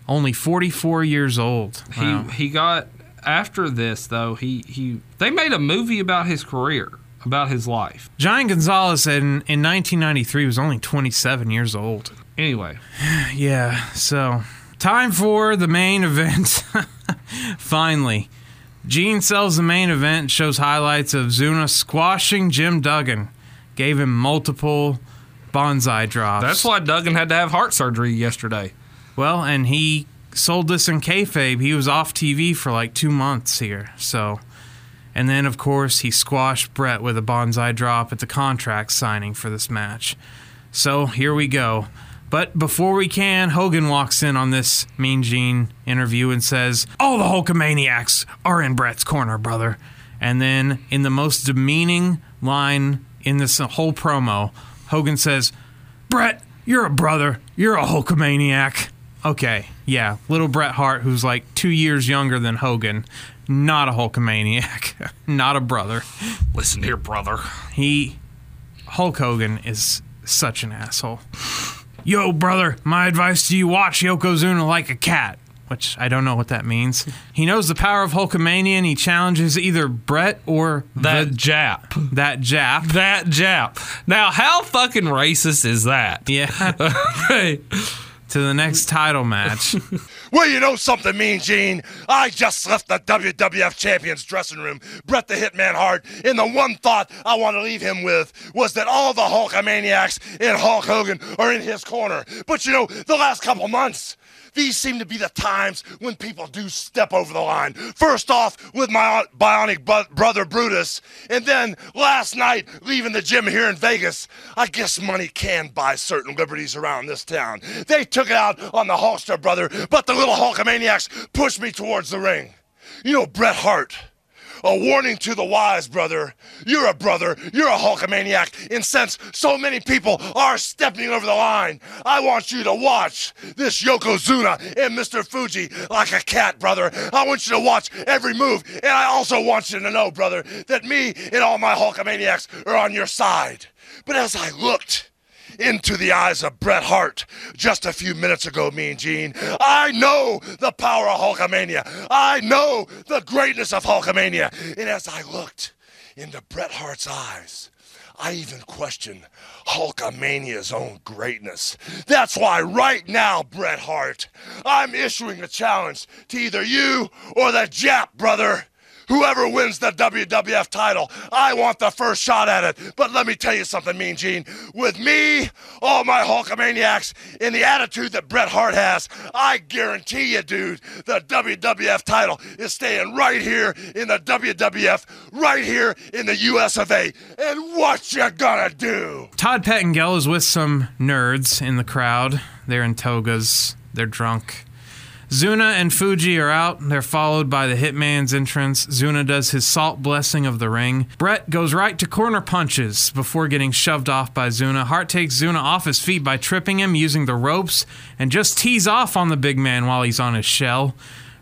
Only 44 years old. Wow. He he got after this though. He he they made a movie about his career, about his life. Giant Gonzalez in, in 1993 was only 27 years old. Anyway, Yeah, so time for the main event. Finally, Gene sells the main event, shows highlights of Zuna squashing Jim Duggan, gave him multiple banzai drops. that's why Duggan had to have heart surgery yesterday. Well, and he sold this in kayfabe. He was off TV for like two months here. So, and then of course he squashed Bret with a banzai drop at the contract signing for this match. So here we go. But before we can, Hogan walks in on this Mean Gene interview and says, "All the Hulkamaniacs are in Bret's corner, brother." And then, in the most demeaning line in this whole promo, Hogan says, Bret, you're a brother. You're a Hulkamaniac. Okay, yeah, little Bret Hart, who's like two years younger than Hogan, not a Hulkamaniac, not a brother. Listen here, brother. He, Hulk Hogan, is such an asshole. Yo, brother, my advice to you watch Yokozuna like a cat. Which I don't know what that means. He knows the power of Hulkamania and he challenges either Bret or That the, Jap. that Jap. That Jap. Now, how fucking racist is that? Yeah, Hey, to the next title match. Well, you know something, Mean Gene? I just left the WWF Champions dressing room, Bret the Hitman Hart, and the one thought I want to leave him with was that all the Hulkamaniacs in Hulk Hogan are in his corner. But you know, the last couple months, these seem to be the times when people do step over the line. First off, with my bionic brother Brutus, and then last night, leaving the gym here in Vegas. I guess money can buy certain liberties around this town. They took it out on the Hulkster brother, but the little Hulkamaniacs pushed me towards the ring. You know, Bret Hart. A warning to the wise, brother. You're a brother. You're a Hulkamaniac. And since so many people are stepping over the line, I want you to watch this Yokozuna and Mr. Fuji like a cat, brother. I want you to watch every move. And I also want you to know, brother, that me and all my Hulkamaniacs are on your side. But as I looked, into the eyes of Bret Hart just a few minutes ago, Mean Gene. I know the power of Hulkamania. I know the greatness of Hulkamania. And as I looked into Bret Hart's eyes, I even questioned Hulkamania's own greatness. That's why right now, Bret Hart, I'm issuing a challenge to either you or the Jap, brother. Whoever wins the WWF title, I want the first shot at it. But let me tell you something, Mean Gene. With me, all my Hulkamaniacs, and the attitude that Bret Hart has, I guarantee you, dude, the WWF title is staying right here in the WWF, right here in the US of A. And what you gonna do? Todd Pettengill is with some nerds in the crowd. They're in togas. They're drunk. Zuna and Fuji are out. They're followed by the Hitman's entrance. Zuna does his salt blessing of the ring. Bret goes right to corner punches before getting shoved off by Zuna. Hart takes Zuna off his feet by tripping him using the ropes and just tees off on the big man while he's on his shell.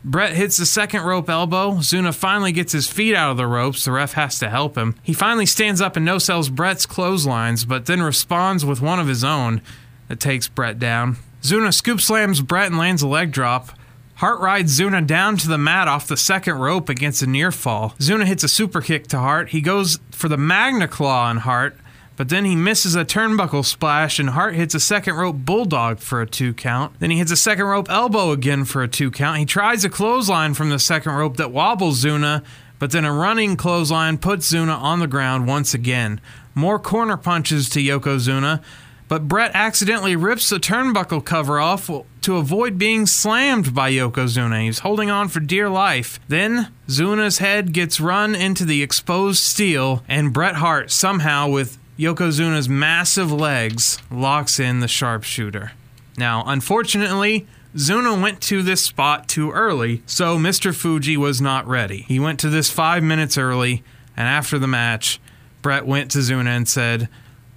Bret hits the second rope elbow. Zuna finally gets his feet out of the ropes. The ref has to help him. He finally stands up and no sells Bret's clotheslines, but then responds with one of his own that takes Brett down. Zuna scoop slams Bret and lands a leg drop. Hart rides Zuna down to the mat off the second rope against a near fall. Zuna hits a super kick to Hart. He goes for the Magna Claw on Hart, but then he misses a turnbuckle splash and Hart hits a second rope bulldog for a two count. Then he hits a second rope elbow again for a two count. He tries a clothesline from the second rope that wobbles Zuna, but then a running clothesline puts Zuna on the ground once again. More corner punches to Yokozuna, but Bret accidentally rips the turnbuckle cover off to avoid being slammed by Yokozuna. He's holding on for dear life. Then Zuna's head gets run into the exposed steel, and Bret Hart somehow, with Yokozuna's massive legs, locks in the sharpshooter. Now, unfortunately, Zuna went to this spot too early, so Mr. Fuji was not ready. He went to this five minutes early, and after the match, Bret went to Zuna and said,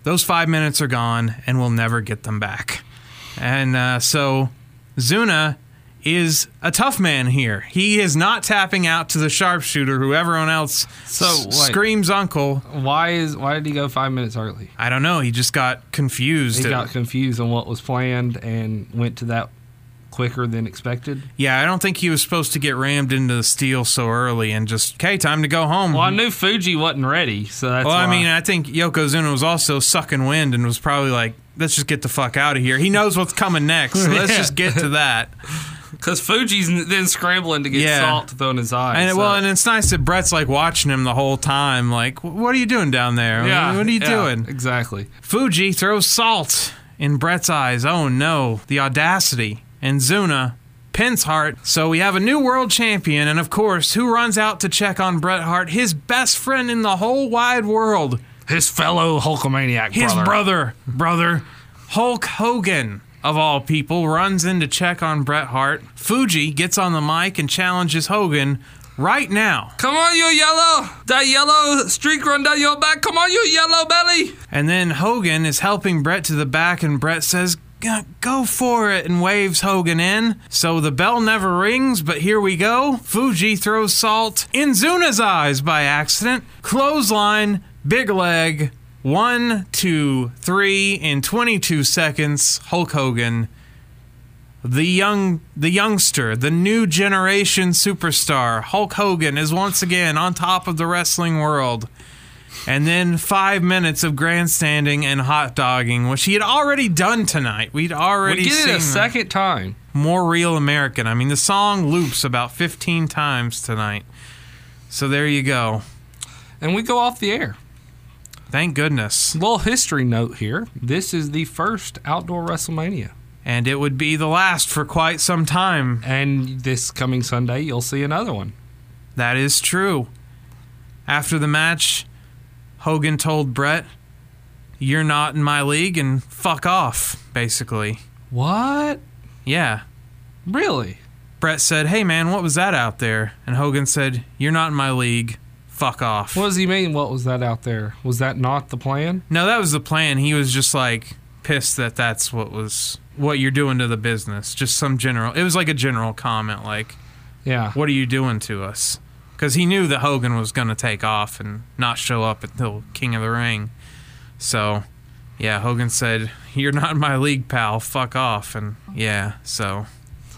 Those five minutes are gone, and we'll never get them back. And uh, so Zuna is a tough man here. He is not tapping out to the sharpshooter who everyone else So, s- screams uncle. Why is why did he go five minutes early? I don't know. He just got confused. He got confused on what was planned and went to that quicker than expected. yeah, I don't think he was supposed to get rammed into the steel so early and just, okay, time to go home. Well, I knew Fuji wasn't ready, so that's Well, I why. mean, I think Yokozuna was also sucking wind and was probably like, let's just get the fuck out of here. He knows what's coming next, so let's Yeah. just get to that. because Fuji's n- then scrambling to get Yeah. salt thrown in his eyes. And well, and it's nice that Bret's like watching him the whole time. Like, what are you doing down there? yeah, what are you yeah, doing? Exactly. Fuji throws salt in Bret's eyes. Oh no, the audacity. And Zuna pins Hart. So we have a new world champion, and of course, who runs out to check on Bret Hart? His best friend in the whole wide world. His fellow Hulkamaniac His brother. brother, brother, Hulk Hogan, of all people, runs in to check on Bret Hart. Fuji gets on the mic and challenges Hogan right now. Come on, you yellow! That yellow streak run down your back. Come on, you yellow belly! And then Hogan is helping Bret to the back, and Bret says, "G- Go for it, and waves Hogan in. So the bell never rings, but here we go. Fuji throws salt in Zuna's eyes by accident. Clothesline, big leg. One, two, three, in 22 seconds, Hulk Hogan the young the youngster, the new generation superstar, Hulk Hogan is once again on top of the wrestling world. And then five minutes of grandstanding and hot dogging, which he had already done tonight. We'd already We get seen it a second time. more real American. I mean, the song loops about 15 times tonight. So there you go. And we go off the air. Thank goodness. Little history note here. This is the first outdoor WrestleMania. and it would be the last for quite some time. And this coming Sunday, you'll see another one. That is true. After the match, Hogan told Bret, You're not in my league and fuck off, basically. What? Yeah. Really? Bret said, Hey man, what was that out there? And Hogan said, You're not in my league. Fuck off. What does he mean? What was that out there? Was that not the plan? No, that was the plan. He was just like pissed that that's what was what you're doing to the business. Just some general. It was like a general comment, like, Yeah. "What are you doing to us?" Because he knew that Hogan was going to take off and not show up until King of the Ring. So, yeah, Hogan said, "You're not in my league, pal. Fuck off." And yeah, so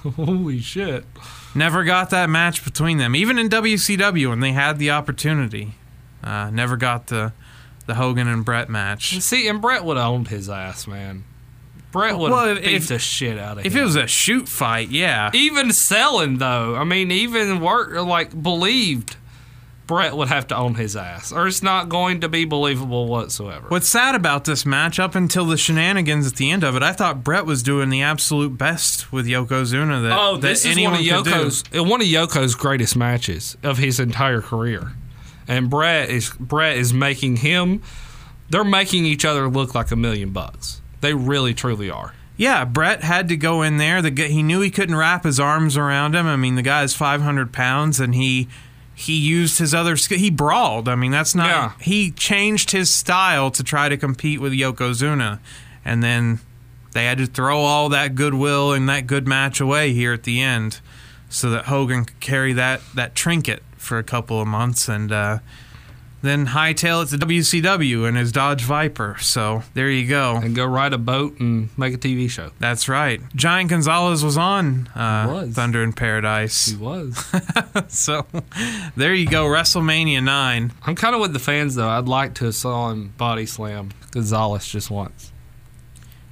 Holy shit. never got that match between them. Even in WCW, when they had the opportunity, uh, never got the the Hogan and Bret match. See, and Bret would have owned his ass, man. Bret would Well, beat if- the shit out of If him. If it was a shoot fight, yeah. even selling though, I mean, even work like believed, Bret would have to own his ass, or it's not going to be believable whatsoever. What's sad about this match, up until the shenanigans at the end of it, I thought Bret was doing the absolute best with Yokozuna that, Oh, that this is one anyone of could do. Yoko's uh, one of Yoko's greatest matches of his entire career, and Bret is Bret is making him. They're making each other look like a million bucks. They really, truly are. Yeah, Bret had to go in there. The guy, he knew he couldn't wrap his arms around him. I mean, the guy's 500 pounds, and he he used his other he brawled. I mean, that's not Yeah. he changed his style to try to compete with Yokozuna, and then they had to throw all that goodwill and that good match away here at the end, so that Hogan could carry that that trinket for a couple of months and. uh then hightail it to WCW in his Dodge Viper. So there you go. And go ride a boat and make a TV show. That's right. Giant Gonzalez was on uh, was. Thunder in Paradise. He was. So there you go, WrestleMania 9. I'm kind of with the fans though. I'd like to have saw him body slam Gonzalez just once.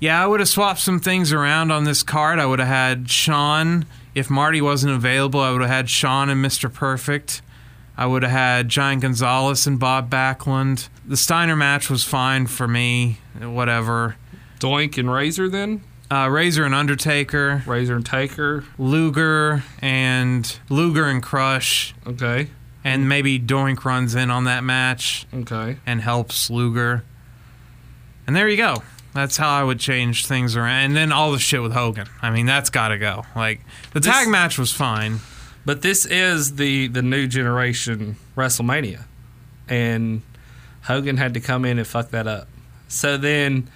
Yeah, I would have swapped some things around on this card. I would have had Shawn. If Marty wasn't available, I would have had Shawn and Mr. Perfect. I would have had Giant Gonzalez and Bob Backlund. The Steiner match was fine for me. Whatever. Doink and Razor then? Uh, Razor and Undertaker. Razor and Taker. Luger and Luger and Crush. Okay. And maybe Doink runs in on that match. Okay. and helps Luger. And there you go. That's how I would change things around. And then all the shit with Hogan. I mean, that's got to go. Like the This- tag match was fine. But this is the the new generation WrestleMania, and Hogan had to come in and fuck that up. So then,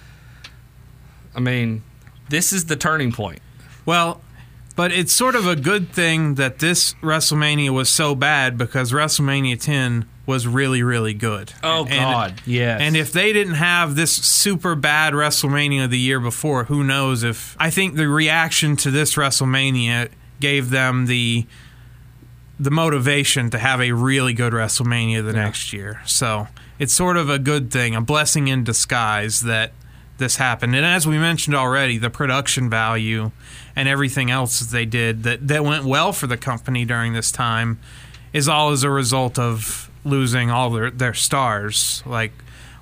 I mean, this is the turning point. Well, but it's sort of a good thing that this WrestleMania was so bad because WrestleMania 10 was really, really good. Oh And- God, yes. And if they didn't have this super bad WrestleMania the year before, who knows if I think the reaction to this WrestleMania gave them the the motivation to have a really good WrestleMania the next year. So, it's sort of a good thing, a blessing in disguise that this happened. And as we mentioned already, the production value and everything else that they did that, that went well for the company during this time is all as a result of losing all their, their stars like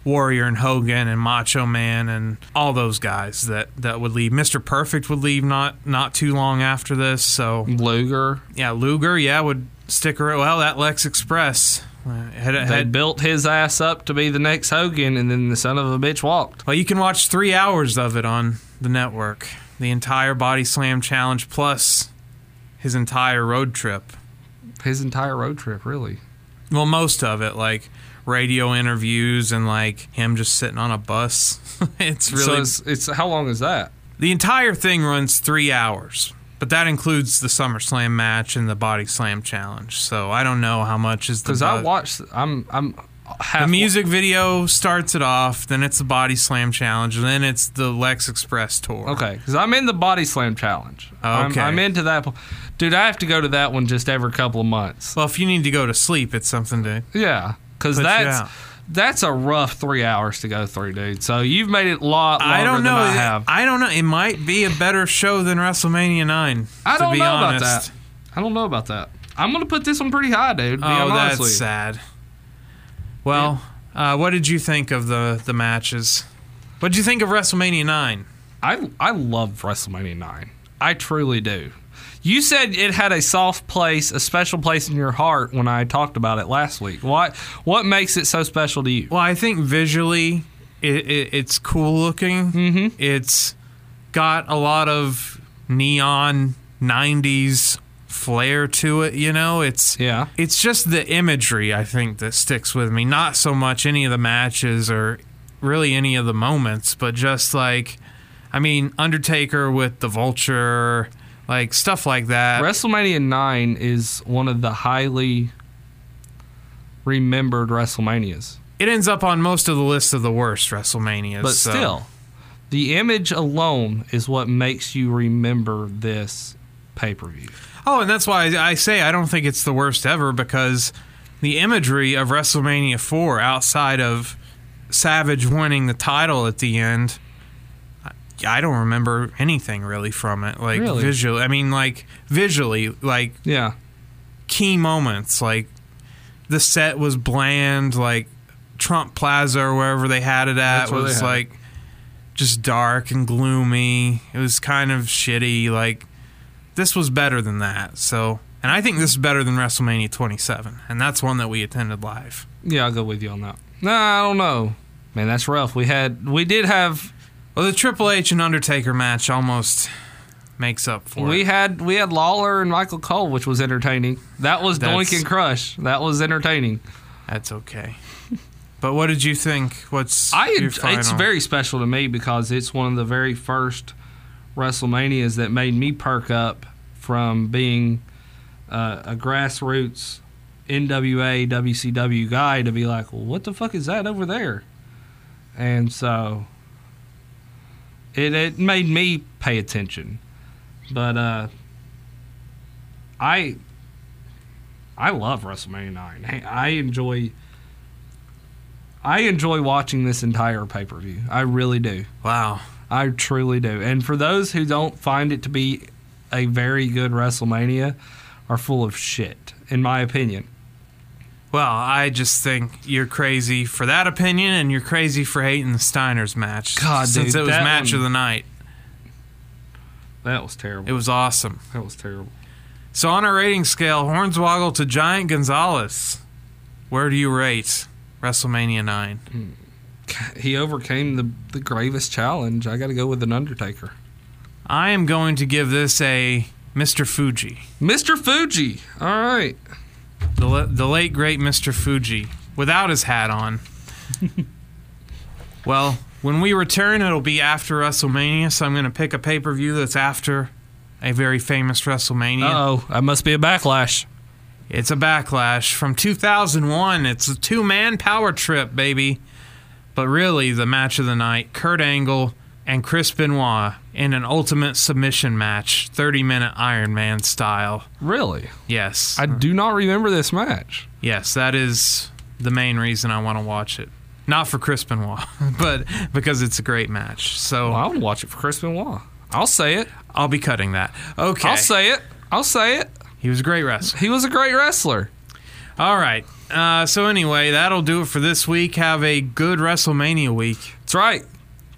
Warrior and Hogan and Macho Man and all those guys that, that would leave. Mr. Perfect would leave not not too long after this. So Luger, yeah, Luger, yeah, would stick around. Well, that Lex Express uh, had, they had built his ass up to be the next Hogan, and then the son of a bitch walked. Well, you can watch three hours of it on the network. The entire Body Slam Challenge plus his entire road trip. His entire road trip, really. Well, most of it, like radio interviews and like him just sitting on a bus. it's really so it's, it's how long is that? the entire thing runs three hours, but that includes the SummerSlam match and the Body Slam Challenge. So I don't know how much is the Because I watched. I'm I'm The music video starts it off, then it's the Body Slam Challenge, and then it's the Lex Express tour. Okay, because I'm in the body slam challenge. I'm- Okay. I'm, into that. Dude, I have to go to that one just every couple of months. Well, if you need to go to sleep, it's something to. Yeah, because that's out. that's a rough three hours to go through, dude. So you've made it a lot longer I don't know. than I have. I don't know. It might be a better show than WrestleMania Nine. I don't be know honest. about that. I don't know about that. I'm gonna put this one pretty high, dude. To Oh, that's sad. Well, uh, what did you think of the the matches? What did you think of WrestleMania Nine? I I love WrestleMania nine. I truly do. You said it had a soft place, a special place in your heart when I talked about it last week. What what makes it so special to you? Well, I think visually it, it, it's cool looking. Mm-hmm. It's got a lot of neon 90s flair to it, you know? It's Yeah. It's just the imagery I think that sticks with me, not so much any of the matches or really any of the moments, but just like I mean, Undertaker with the Vulture, like stuff like that. WrestleMania nine is one of the highly remembered WrestleManias. it ends up on most of the list of the worst WrestleManias. But so- still, the image alone is what makes you remember this pay per view. Oh, and that's why I say I don't think it's the worst ever because the imagery of WrestleMania 4 outside of Savage winning the title at the end, I- don't remember anything really from it. Like Really? visually, I mean, like visually, like Yeah. key moments. Like the set was bland. Like Trump Plaza or wherever they had it at That's was like just dark and gloomy. It was kind of shitty. Like this was better than that. So, and I think this is better than WrestleMania 27, and that's one that we attended live. Yeah, I'll go with you on that. No, I don't know. Man, that's rough. We had we did have Well, the Triple H and Undertaker match almost makes up for we it. had we had Lawler and Michael Cole, which was entertaining. That was That's- Doink and Crush. That was entertaining. That's okay. But what did you think? What's I it's very special to me because it's one of the very first WrestleManias that made me perk up from being uh, a grassroots NWA WCW guy to be like, well, what the fuck is that over there? And so it it made me pay attention, but uh, I I love WrestleMania nine. I enjoy. I enjoy watching this entire pay per view. I really do. wow. I truly do. And for those who don't find it to be a very good WrestleMania, are full of shit, in my opinion. Well, I just think you're crazy for that opinion, and you're crazy for hating the Steiners match. God, since dude, it was that match one- of the night, That was terrible. it was awesome. that was terrible. So on our rating scale, Hornswoggle to Giant Gonzalez, where do you rate WrestleMania nine? Hmm. He overcame the the gravest challenge. I got to go with an Undertaker. I am going to give this a Mr. Fuji, Mr. Fuji. All right. The the late great Mr. Fuji, without his hat on. well, when we return, it'll be after WrestleMania, so I'm going to pick a pay per view that's after a very famous WrestleMania. Oh, that must be a backlash. It's a backlash from 2001. It's a two man power trip, baby. But really, the match of the night Kurt Angle and Chris Benoit in an ultimate submission match, 30 minute Iron Man style. Really? Yes. I do not remember this match. yes, that is the main reason I want to watch it. Not for Chris Benoit, but because it's a great match. So Well, I would watch it for Chris Benoit. I'll say it. I'll be cutting that. Okay. I'll say it. I'll say it. he was a great wrestler. He was a great wrestler. All right. Uh, so, anyway, that'll do it for this week. Have a good WrestleMania week. That's right.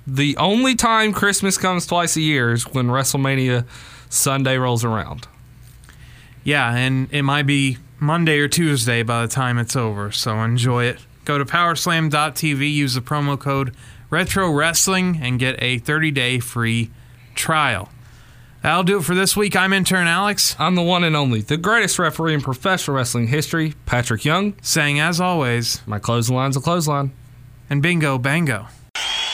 The only time Christmas comes twice a year is when WrestleMania Sunday rolls around. Yeah, and it might be Monday or Tuesday by the time it's over, so enjoy it. Go to powerslam.tv, use the promo code Retro Wrestling, and get a 30 day free trial. That'll do it for this week. I'm intern Alex, I'm the one and only, the greatest referee in professional wrestling history, Patrick Young. saying as always, My clothesline's a clothesline. and bingo, bango.